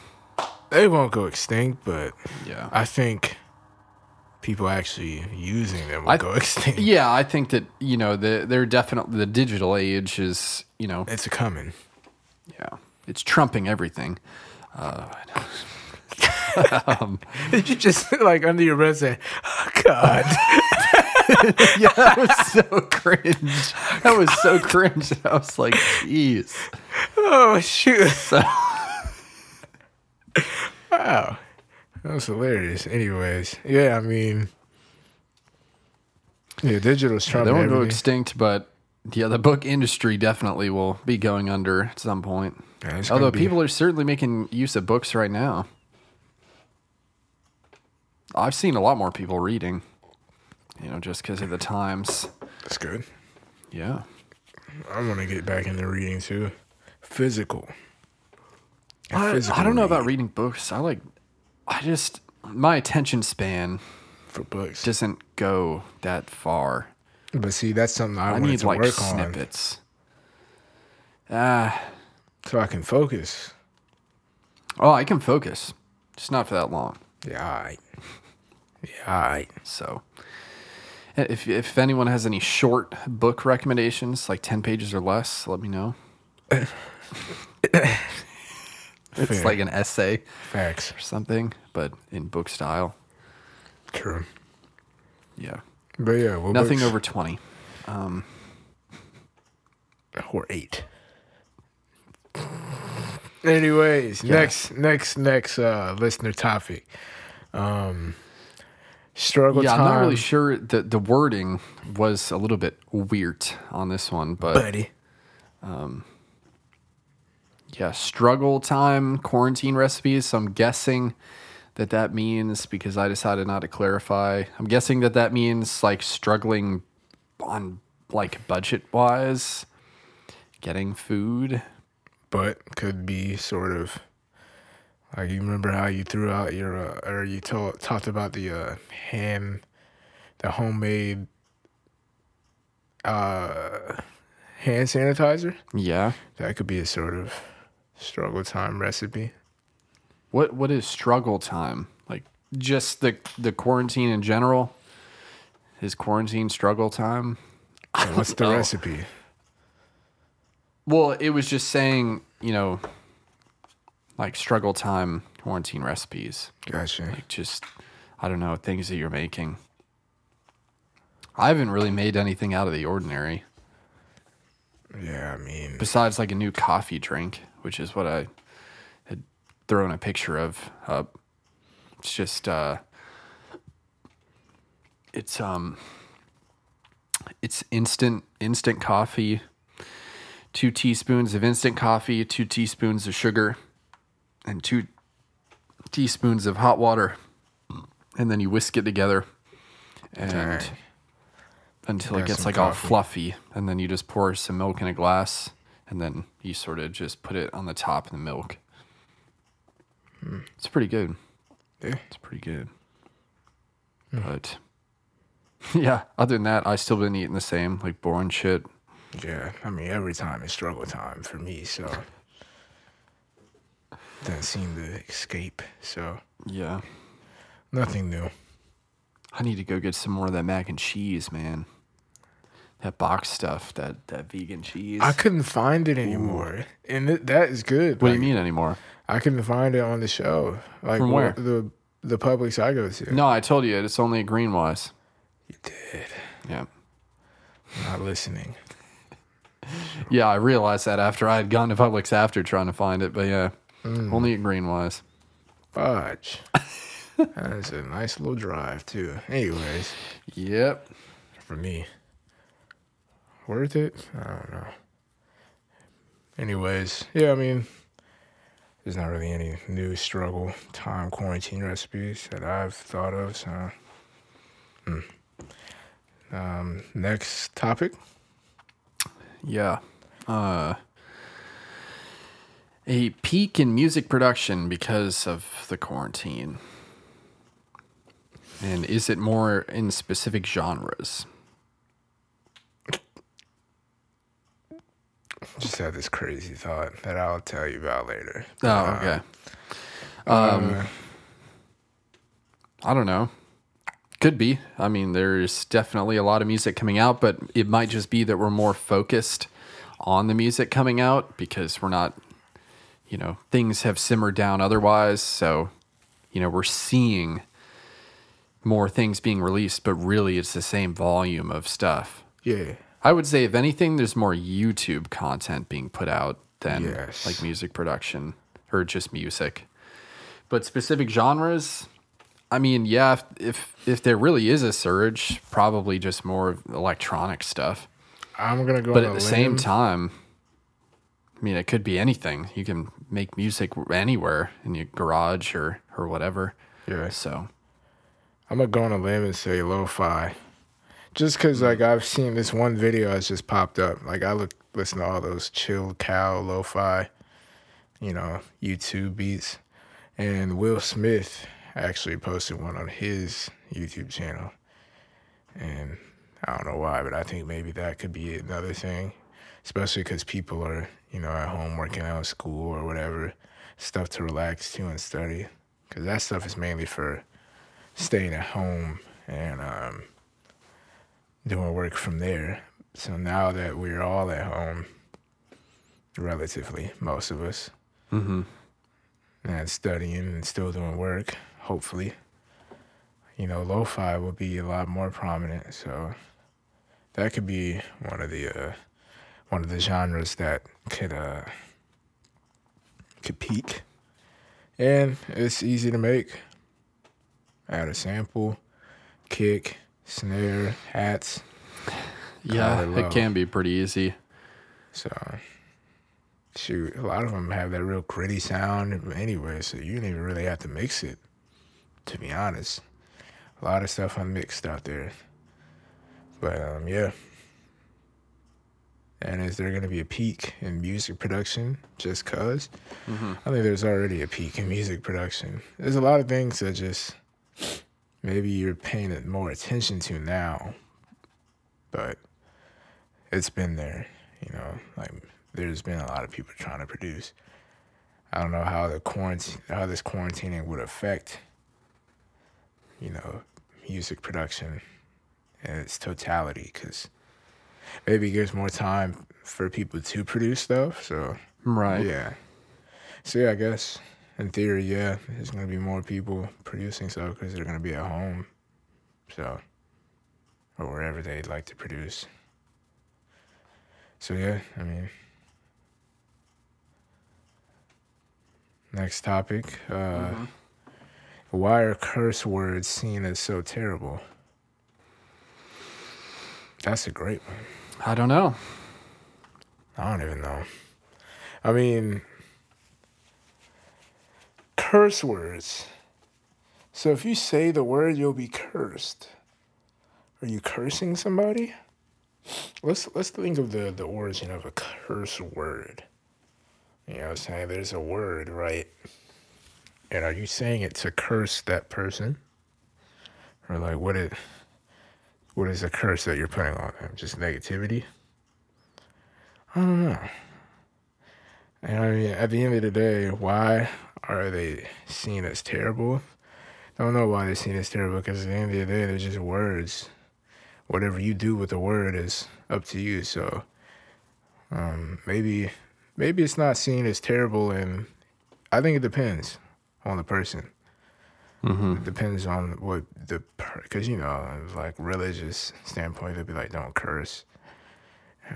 They won't go extinct, but Yeah. I think people actually using them will I- go extinct. Yeah, I think that you know the they're definitely the digital age is you know It's coming. yeah it's trumping everything. um Did you just like under your breath say, oh, God? Yeah, that was so cringe. That was so cringe. I was like, jeez. oh, shoot. So, Wow. That was hilarious. Anyways, yeah, I mean, yeah, digital's they won't go extinct, but yeah, the book industry definitely will be going under at some point. Yeah, Although be- people are certainly making use of books right now. I've seen a lot more people reading, you know, just because of the times. That's good. Yeah. I want to get back into reading too. Physical. I, I don't know about reading books. I like, I just, my attention span for books. doesn't go that far. but see, that's something I, I wanted need to like work snippets. Ah, on so I can focus. oh, I can focus, just not for that long. Yeah, all right. Yeah, all right. So, if if anyone has any short book recommendations, like ten pages or less, let me know. it's Fair. like an essay Facts. or something, but in book style. True. Yeah, But yeah, what nothing books- over twenty. or eight. Anyways, next next next uh listener topic. Um struggle Yeah, time. I'm not really sure. the The wording was a little bit weird on this one, but buddy. Yeah, struggle time quarantine recipes. So I'm guessing that that means because I decided not to clarify. I'm guessing that that means like struggling on like budget wise, getting food. But could be sort of like you remember how you threw out your uh, or you told talked about the uh hand the homemade uh hand sanitizer? Yeah. That could be a sort of struggle time recipe. What what is struggle time? Like just the the quarantine in general? Is quarantine struggle time? What's the know. recipe? Well, it was just saying, you know, like struggle time quarantine recipes. Gotcha. Like just I don't know, things that you're making. I haven't really made anything out of the ordinary Yeah, I mean besides like a new coffee drink, which is what I had thrown a picture of up. It's just uh it's um it's instant instant coffee, two teaspoons of instant coffee, two teaspoons of sugar, and two teaspoons of hot water. And then you whisk it together and Dang. until it gets like all fluffy. And then you just pour some milk in a glass and then you sort of just put it on the top of the milk. It's pretty good. yeah. It's pretty good. Hmm. But yeah, other than that, I still been eating the same, like boring shit. Yeah, I mean every time is struggle time for me, so doesn't seem to escape. So Yeah. nothing new. I need to go get some more of that mac and cheese, man. That box stuff, that that vegan cheese. I couldn't find it anymore, and th- that is good. what do you mean anymore? I couldn't find it on the show. Like From wh- where? The the Publix I go to. No, I told you it's only at Greenwise. You did. Yeah. Not listening. Yeah, I realized that after I had gone to Publix after trying to find it, but yeah, Mm. only at Greenwise. Fudge. That's a nice little drive too. Anyways, Yep. for me, worth it? I don't know. Anyways, yeah, I mean, there's not really any new struggle time quarantine recipes that I've thought of. So, hmm. um, next topic. Yeah. Uh, a peak in music production because of the quarantine. And is it more in specific genres? Just had this crazy thought that I'll tell you about later. Oh, okay. Um, Uh, I don't know. Could be. I mean, there's definitely a lot of music coming out, but it might just be that we're more focused on the music coming out because we're not, you know, things have simmered down otherwise. So, you know, we're seeing more things being released, but really it's the same volume of stuff. yeah. I would say, if anything, there's more YouTube content being put out than Yes. like music production or just music. But specific genres, I mean, yeah, if, if if there really is a surge, probably just more electronic stuff. I'm gonna go. But at the same time, I mean, it could be anything. You can make music anywhere in your garage or or whatever. yeah, So I'm gonna go on a limb and say lo-fi, just because like I've seen this one video that's just popped up. Like I look listen to all those chill cow lo-fi, you know, YouTube beats. And Will Smith actually posted one on his YouTube channel. And I don't know why, but I think maybe that could be another thing, especially because people are, you know, at home working out school or whatever, stuff to relax to and study. Because that stuff is mainly for staying at home and um, doing work from there. So now that we're all at home, relatively, most of us, Mm-hmm. and studying and still doing work, hopefully, you know, lo-fi will be a lot more prominent. So that could be one of the uh, one of the genres that could uh, could peak, and it's easy to make. Add a sample, kick, snare, hats. Yeah, it can be pretty easy. So, shoot, a lot of them have that real gritty sound anyway, so you don't even really have to mix it, to be honest. A lot of stuff unmixed out there. But, um, yeah. And is there going to be a peak in music production just because? I think there's already a peak in music production. There's a lot of things that just maybe you're paying it more attention to now, but it's been there, you know, like there's been a lot of people trying to produce. I don't know how the quarantine, how this quarantining would affect, you know, music production in its totality, because maybe it gives more time for people to produce stuff. So Right. yeah, so yeah, I guess in theory, yeah, there's gonna be more people producing stuff because they're gonna be at home, so or wherever they'd like to produce. So yeah, I mean, next topic. Uh, Why are curse words seen as so terrible? That's a great one. I don't know. I don't even know. I mean, curse words. So if you say the word, you'll be cursed. Are you cursing somebody? Let's let's think of the the origin of a curse word. You know, saying there's a word, right? And are you saying it to curse that person, or like what it? What is the curse that you're putting on them? Just negativity? I don't know. And I mean, at the end of the day, why are they seen as terrible? I don't know why they're seen as terrible because at the end of the day, they're just words. Whatever you do with the word is up to you. So um, maybe maybe it's not seen as terrible, and I think it depends on the person. It depends on what the because you know like religious standpoint they'd be like don't curse,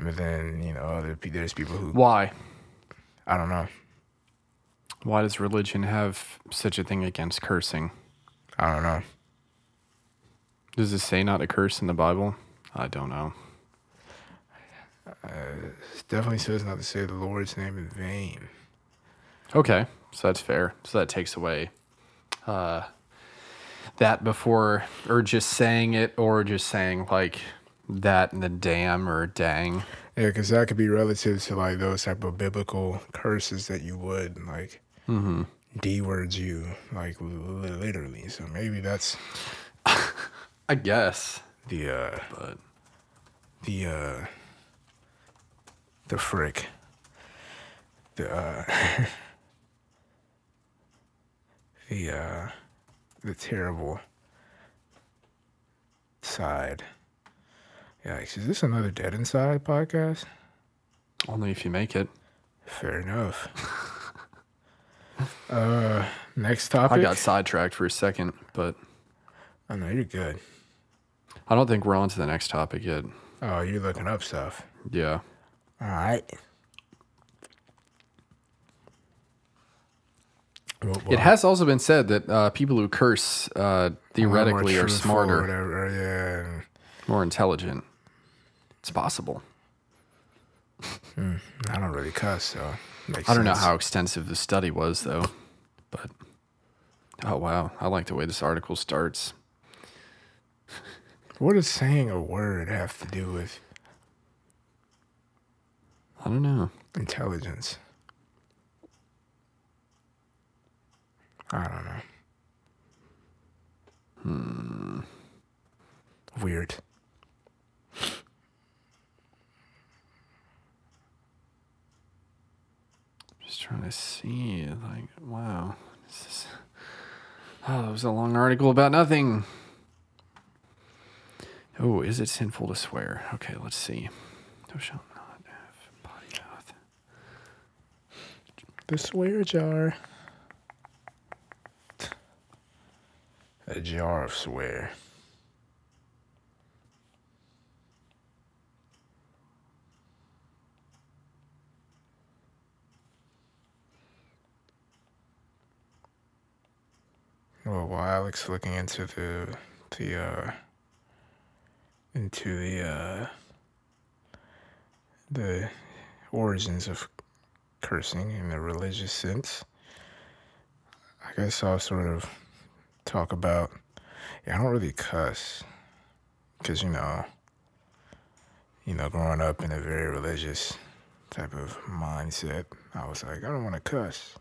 but then you know there's people who Why? I don't know Why does religion have such a thing against cursing? I don't know Does it say not to curse in the Bible? I don't know. it definitely says not to say the Lord's name in vain. Okay, so that's fair. So that takes away uh, that before, or just saying it, or just saying like that and the damn or dang. Yeah, because that could be relative to like those type of biblical curses that you would like D words you like literally. So maybe that's I guess, the uh but the uh the frick. The uh the uh the terrible side. Yikes. Is this another dead inside podcast? Only if you make it. fair enough uh next topic I got sidetracked for a second, but oh know you're good I don't think we're on to the next topic yet. oh you're looking up stuff Yeah. all right Well, It has also been said that uh, people who curse uh, a lot more theoretically are smarter, whatever, yeah more intelligent. It's possible. I don't really cuss, so makes I don't know how extensive the study was, though. But oh wow, I like the way this article starts. What does saying a word have to do with? I don't know. Intelligence. I don't know. Hmm. Weird. Just trying to see. Like, wow. This is, oh, that was a long article about nothing. Oh, is it sinful to swear? Okay, let's see. Thou shalt not have body mouth. The swear jar. A jar of swear. Well, while Alec's looking into the the uh into the uh the origins of cursing in the religious sense. I guess I'll sort of talk about. Yeah, I don't really cuss, cause you know, you know, growing up in a very religious type of mindset, I was like, I don't want to cuss.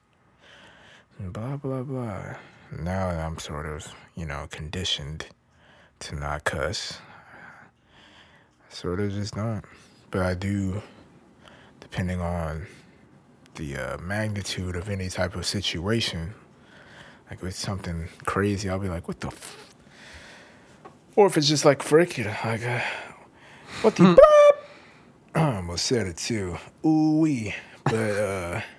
And blah blah blah. Now I'm sort of, you know, conditioned to not cuss. Sort of just don't. But I do, depending on the uh, magnitude of any type of situation, like with something crazy, I'll be like, what the f-? Or if it's just like freaking, like, uh, what the I almost said it too. Ooh wee. But, uh,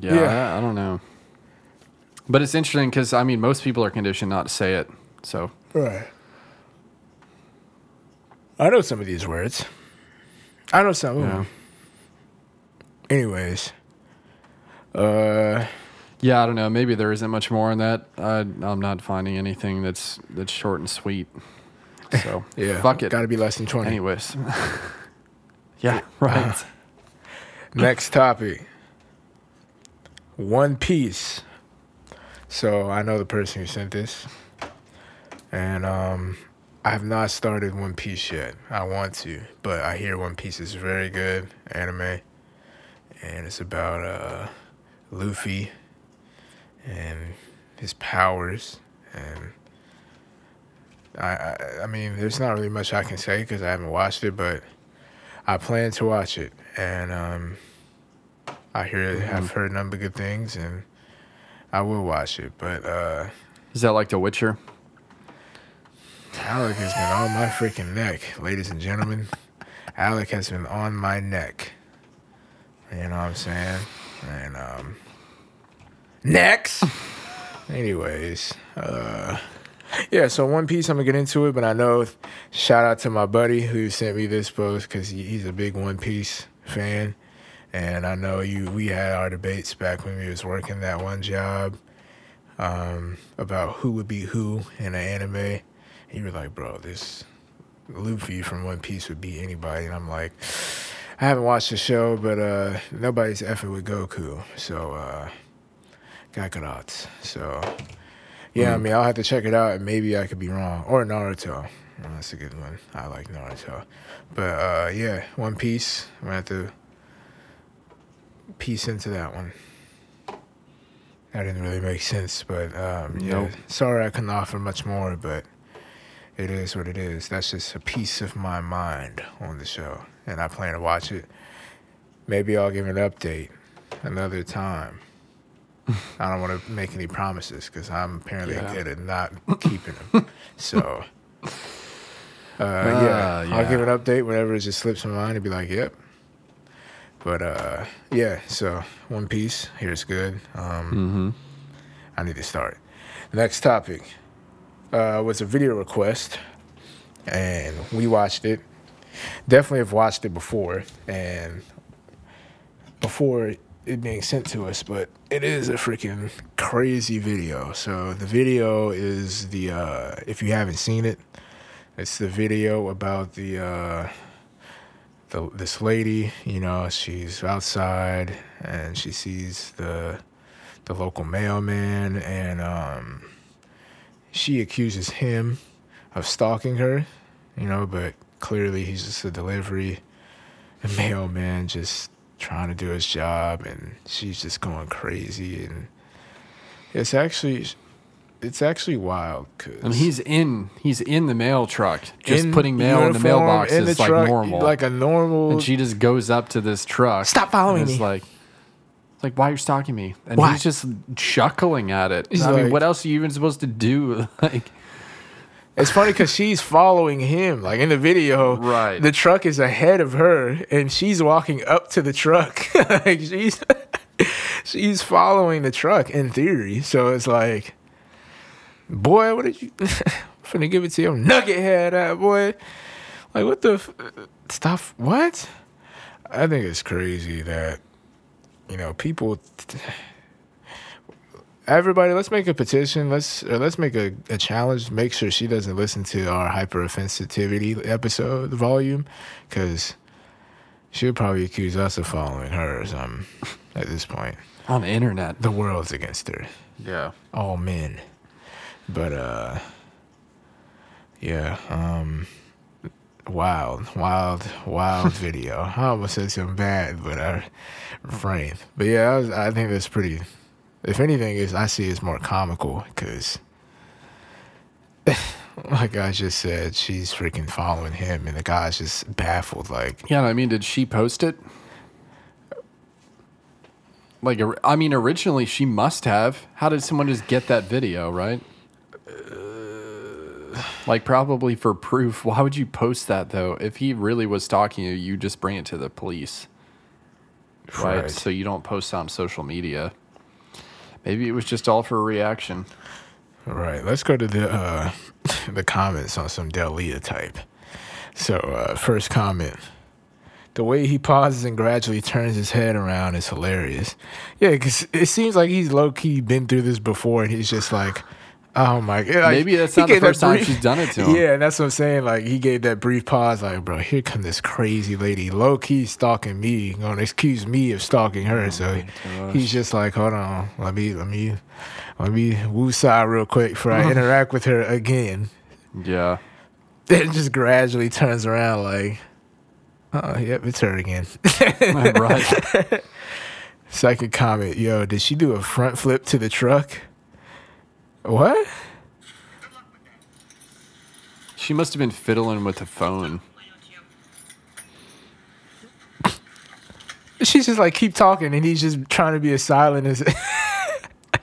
Yeah, Yeah. I, I don't know. But it's interesting because, I mean, most people are conditioned not to say it. So, right. I know some of these words. I know some of them. Anyways, uh, Yeah, I don't know. Maybe there isn't much more on that. I, I'm not finding anything that's that's short and sweet. So, yeah, fuck it. Got to be less than twenty. Anyways. yeah, right. Next topic. One Piece. So I know the person who sent this, and um, I have not started One Piece yet. I want to, but I hear One Piece is very good anime, and it's about uh, Luffy and his powers, and I, I, I mean, there's not really much I can say because I haven't watched it, but I plan to watch it, and um, I hear I've heard a number of good things, and I will watch it. But uh, Is that like The Witcher? Alec has been on my freaking neck, ladies and gentlemen. Alec has been on my neck. You know what I'm saying? And um, next. Anyways, uh, yeah. So One Piece, I'm gonna get into it, but I know. Shout out to my buddy who sent me this post because he's a big One Piece fan, and I know you. We had our debates back when we was working that one job um, about who would be who in an anime. And you were like, bro, this Luffy from One Piece would beat anybody, and I'm like. I haven't watched the show, but uh, nobody's effing with Goku, so uh, Kakarot. So yeah, I mean, I'll have to check it out, and maybe I could be wrong. Or Naruto. Oh, that's a good one. I like Naruto, but uh, yeah, One Piece. I'm gonna have to piece into that one. That didn't really make sense, but um, yeah. Nope. Sorry, I couldn't offer much more, but it is what it is. That's just a piece of my mind on the show, and I plan to watch it. Maybe I'll give an update another time. I don't want to make any promises because I'm apparently Yeah. good at not keeping them. So, uh, yeah, Ah, I'll give an update whenever it just slips my mind and be like, "Yep." But uh, yeah, so One Piece here's good. Um, Mm-hmm. I need to start. Next topic uh, was a video request, and we watched it. Definitely have watched it before, and before it being sent to us, but it is a freaking crazy video. So the video is the uh, if you haven't seen it, it's the video about the uh, the this lady. You know, she's outside and she sees the the local mailman, and um, she accuses him of stalking her. You know, but clearly he's just a delivery mailman just trying to do his job, and she's just going crazy, and it's actually it's actually wild because And he's in he's in the mail truck, just putting mail in the mailbox is like normal. like a normal. and she just goes up to this truck. Stop following and me. Like, it's like why are you're stalking me? And Why? he's just chuckling at it. He's I mean, what else are you even supposed to do? Like, It's funny because she's following him. Like in the video, Right. The truck is ahead of her, and she's walking up to the truck. like she's she's following the truck in theory. So it's like, boy, what did you? I'm finna give it to your nugget head, uh, boy. Like what the f- stuff? What? I think it's crazy that you know people. Everybody, let's make a petition. Let's or let's make a, a challenge. Make sure she doesn't listen to our hypersensitivity episode volume, because she'll probably accuse us of following her or something. At this point, on the internet. the world's against her. Yeah. All men. But uh, yeah. Um, wild, wild, wild video. I almost said something bad, but I refrained. But yeah, I, was, I think that's pretty. If anything, is I see it's more comical because, like I just said, she's freaking following him, and the guy's just baffled. Like, Yeah, I mean, did she post it? Like, I mean, originally she must have. How did someone just get that video, right? Like, probably for proof. Why would you post that, though? If he really was stalking you, you just bring it to the police, right? Right. So you don't post on social media. Maybe it was just all for a reaction. All right, let's go to the uh, the comments on some Delia type. So, uh, first comment: the way he pauses and gradually turns his head around is hilarious. Yeah, because it seems like he's low key been through this before, and he's just like, "Oh my god!" Like, Maybe that's not the first time she's done it to him. Yeah, and that's what I'm saying. Like he gave that brief pause, like, "Bro, here come this crazy lady, low key stalking me, gonna accuse me of stalking her." Oh so he's just like, "Hold on, let me, let me." Let me woosah real quick before I interact with her again. Yeah. It just gradually turns around like, oh, yep, it's her again. right. Second comment, yo, did she do a front flip to the truck? What? She must have been fiddling with the phone. She's just like, keep talking, and he's just trying to be as silent as.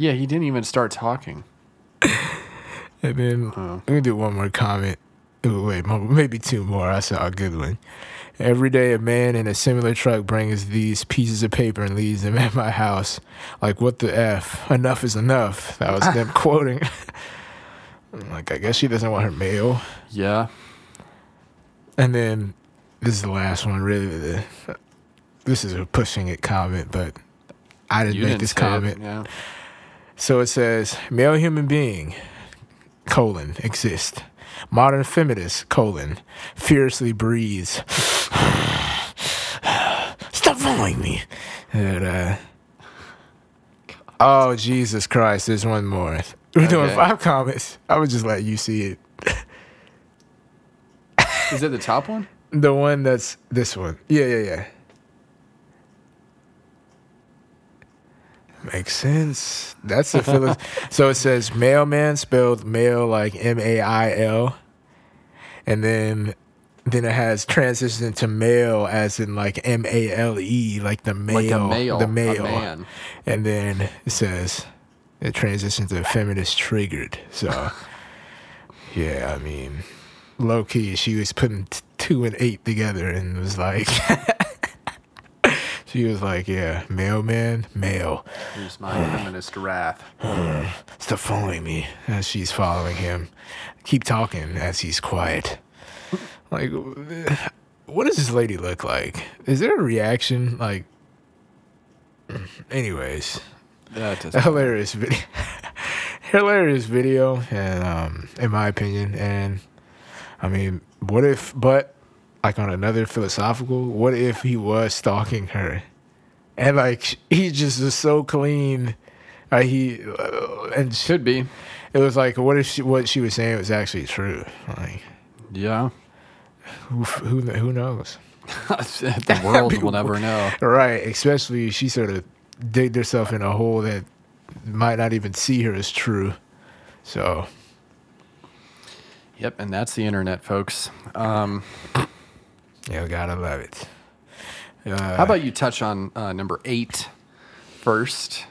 Yeah, he didn't even start talking. and then oh. let me do one more comment. Ooh, wait, maybe two more. I saw a good one. Every day, a man in a similar truck brings these pieces of paper and leaves them at my house. Like, what the F? Enough is enough. That was them quoting. Like, I guess she doesn't want her mail. Yeah. And then this is the last one, really. The, this is a pushing it comment, but I didn't You make didn't this say it, comment. Yeah. So it says, male human being, colon, exist. Modern feminist, colon, fiercely breathes. Stop following me. And, uh, oh, Jesus Christ, there's one more. We're doing five comments. I would just let you see it. Is it the top one? The one that's this one. Yeah, yeah, yeah. Makes sense. That's the so it says mailman spelled mail like M A I L, and then then it has transitioned to male as in like M A L E, like the male, Like male, the male, and then it says it transitions to feminist triggered. So yeah, I mean, low key, she was putting t- two and eight together and was like, she was like, yeah, mailman, male. Here's my feminist wrath. Stop following me as she's following him. Keep talking as he's quiet. Like, what does this lady look like? Is there a reaction? Like, anyways, That a hilarious video. hilarious video, and um, in my opinion, and I mean, what if? But like on another philosophical, what if he was stalking her, and like he just was so clean, like he uh, and Should be. it was like, what if she, what she was saying was actually true? Like, Yeah. who who who knows? the world will never know. Right, especially she sort of digged herself in a hole that might not even see her as true. So, Yep, and that's the internet, folks. Um, you gotta love it. Uh, how about you touch on uh, number eight first?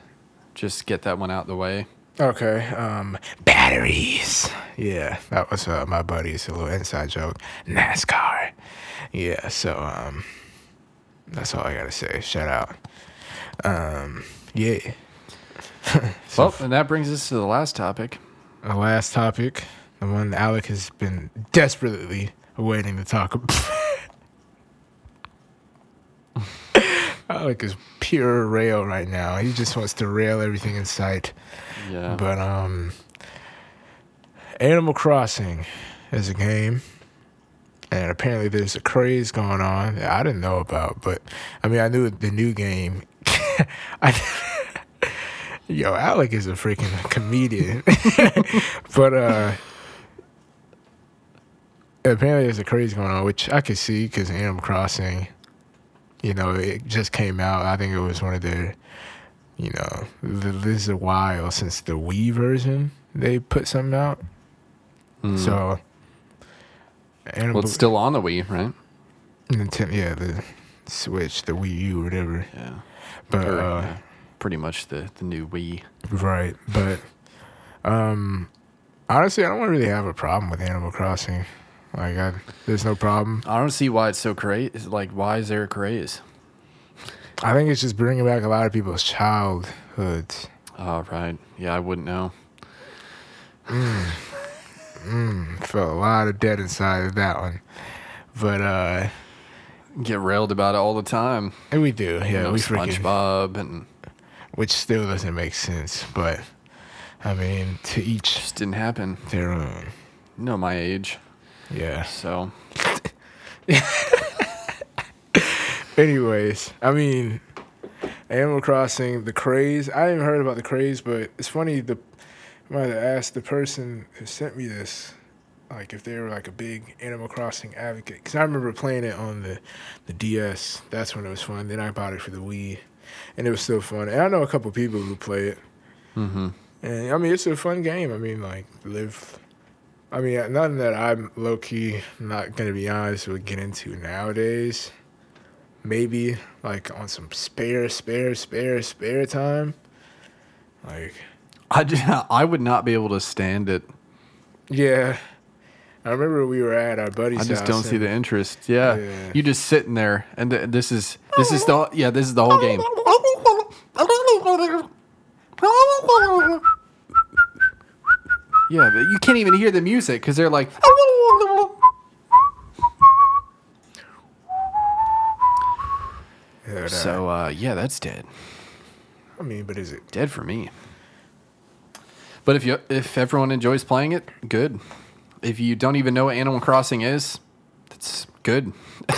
Just get that one out of the way. Okay, um, batteries. Yeah, that was uh, my buddy's a little inside joke. NASCAR. Yeah, so um, that's all I gotta say. Shout out. Um, yeah. Well, and that brings us to the last topic. The last topic, the one Alec has been desperately waiting to talk about. Alec is pure rail right now. He just wants to rail everything in sight. Yeah. But um, Animal Crossing is a game, and apparently there's a craze going on that I didn't know about. But I mean, I knew the new game. I, yo, Alec is a freaking comedian. but uh, apparently there's a craze going on, which I could see because Animal Crossing. You know, it just came out. I think it was one of their you know, this is a while since the Wii version they put something out. So, Animal, well, it's still on the Wii, right? Nintendo, yeah, the Switch, the Wii U, whatever. Yeah. But Or, uh, yeah, pretty much the, the new Wii. right, but um, honestly, I don't really have a problem with Animal Crossing. Like, I, there's no problem. I don't see why it's so crazy. Like, why is there a craze? I think it's just bringing back a lot of people's childhoods. Oh, right. Yeah, I wouldn't know. Felt a lot of dead inside of that one, but uh, Get railed about it all the time. and we do, yeah, you know, we freaking. SpongeBob and which still doesn't make sense. But I mean, to each just didn't happen. their own. You know my age, Yeah. so Anyways, I mean, Animal Crossing, the craze. I haven't heard about the craze, but it's funny. The I might have asked the person who sent me this, like if they were like a big Animal Crossing advocate, because I remember playing it on the the DS. That's when it was fun. Then I bought it for the Wii, and it was still fun. And I know a couple people who play it. hmm And I mean, it's a fun game. I mean, like live. I mean, nothing that I'm low key not gonna be honest would get into nowadays. Maybe like on some spare, spare, spare, spare time. Like, I ju- I would not be able to stand it. yeah. I remember we were at our buddy's I just house don't see the interest. Yeah. Yeah. you just sitting there, and th- this is this is the yeah this is the whole game. Yeah, but you can't even hear the music because they're like. So uh, yeah, that's dead. I mean, but is it? Dead for me. But if you if everyone enjoys playing it, good. If you don't even know what Animal Crossing is, that's good.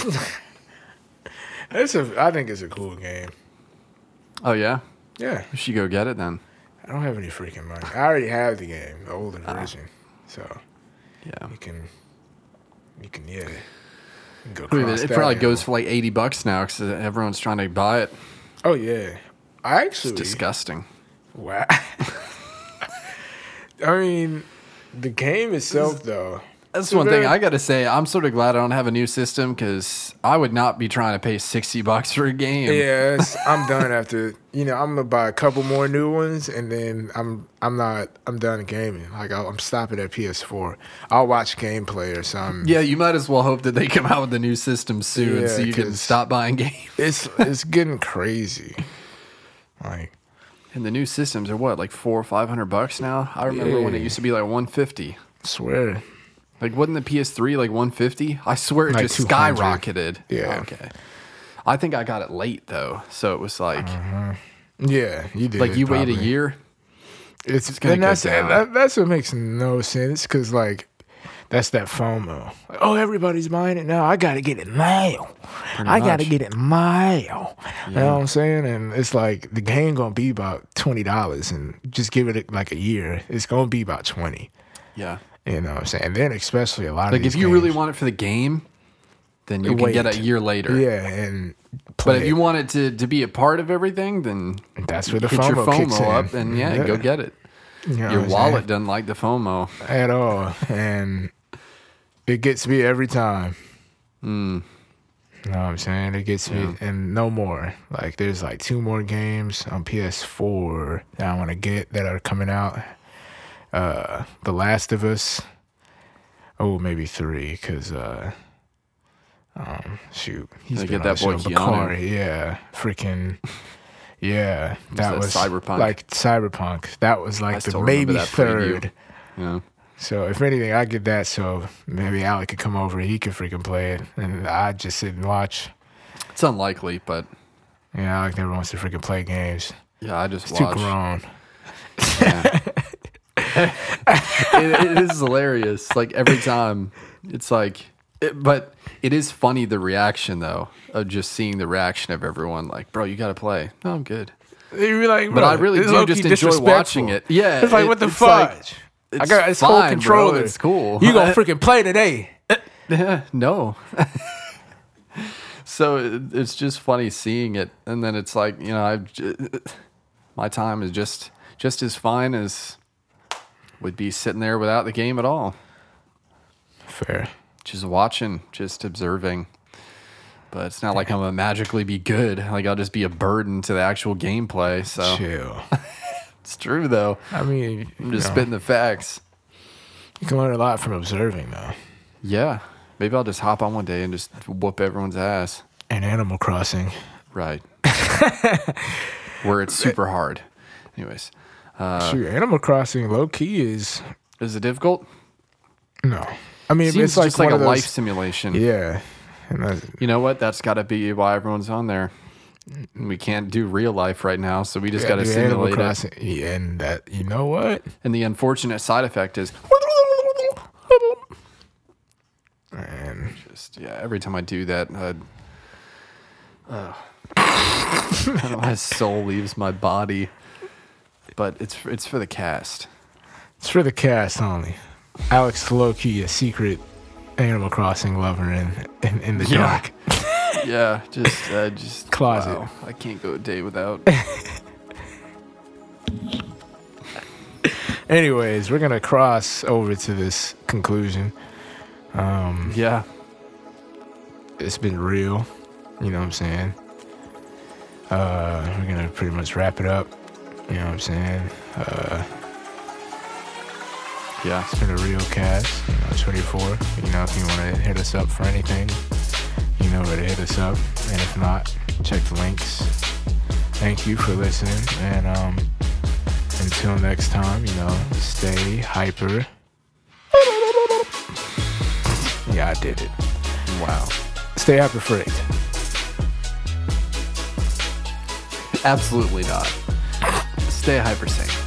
It's a. I think it's a cool game. Oh yeah, Yeah, you should go get it then. I don't have any freaking money. I already have the game, the older ah. version, so Yeah. you can, you can yeah. you can go I mean, cross it probably goes for like eighty bucks now because everyone's trying to buy it. Oh yeah, I It's actually. disgusting. Wow. I mean, the game itself, though. That's one thing I got to say. I'm sort of glad I don't have a new system because I would not be trying to pay sixty bucks for a game. Yeah, I'm done after. You know, I'm gonna buy a couple more new ones, and then I'm I'm not I'm done gaming. Like I'll, I'm stopping at PS4. I'll watch gameplay or something. Yeah, you might as well hope that they come out with a new system soon Yeah, so you can stop buying games. It's it's getting crazy. Like And the new systems are what, like four or five hundred bucks now? I remember when it used to be like one fifty. swear. Like wasn't the PS3 like one fifty? I swear it Like just 200. skyrocketed. Yeah. Okay. I think I got it late though, so it was like mm-hmm. Yeah, you did. like you wait a year. It's, gonna and go that's down. that, that's what makes no sense because like that's that FOMO. Like, oh, everybody's buying it now. I gotta get it now. I gotta get it now. You know what I'm saying? And it's like the game gonna be about twenty dollars, and just give it like a year. It's gonna be about twenty. Yeah. You know what I'm saying? And then especially a lot of Like of if you really want it for the game, then you can get it a year later. Yeah, and But if you want it to, to be a part of everything, then that's where the hit FOMO, your kicks in. FOMO up and yeah, go get it. You know Your I'm saying? wallet doesn't like the FOMO. at all, and it gets me every time. Mm. You know what I'm saying? It gets me, and no more. Like, there's like two more games on PS4 that I want to get that are coming out. Uh, The Last of Us. Oh, maybe three, because, uh, um, shoot, he's They been get on that the boy show. Bakari, yeah, freaking, yeah, that that was Cyberpunk? like Cyberpunk. That was like the maybe third. Yeah. So if anything, I get that. So maybe Alec could come over. He could freaking play it, and I just sit and watch. It's unlikely, but Yeah, Alec never wants to freaking play games. yeah, I just too watch. grown. Yeah. it, it is hilarious. Like every time, it's like, it, but it is funny the reaction though of just seeing the reaction of everyone. Like, bro, you got to play. No, I'm good. You'd be like, But I really do just enjoy watching it. Yeah, it's like it- what the fuck? like-. I got this whole fine, bro. It's cool. You gonna freaking play today? No. so it, it's just funny seeing it, and then it's like you know, I've my time is just just as fine as would be sitting there without the game at all, Fair. just watching, just observing. But it's not like I'm gonna magically be good. Like I'll just be a burden to the actual gameplay. So Chill. it's true though. I mean, I'm just know, spitting the facts. you can learn a lot from observing, though. Yeah, maybe I'll just hop on one day and just whoop everyone's ass. And Animal Crossing. Right. Where it's super hard. Anyways, uh, Shoot, Animal Crossing, low key is is it difficult? no. I mean, Seems it's like just like a those, life simulation. Yeah. And You know what? That's got to be why everyone's on there. We can't do real life right now, so we just got to simulate it. Crossing. Yeah, and that you know what? And the unfortunate side effect is And just yeah. Every time I do that, uh, uh, I know, my soul leaves my body. But it's it's for the cast. it's for the cast only. Alec's low key a secret Animal Crossing lover in in, in the Yeah. dark. Yeah, just uh, just Closet. wow, I can't go a day without. Anyways, we're gonna cross over to this conclusion. Um, yeah, It's been real. You know what I'm saying? Uh, we're gonna pretty much wrap it up. You know what I'm saying? Uh, yeah. it's been a real cast. You know, 24. You know, if you want to hit us up for anything, you know where to hit us up. And if not, check the links. Thank you for listening. And um, until next time, you know, stay hyper. Yeah, I did it. Wow. Stay hyper freight. Absolutely not. Stay hyper sane.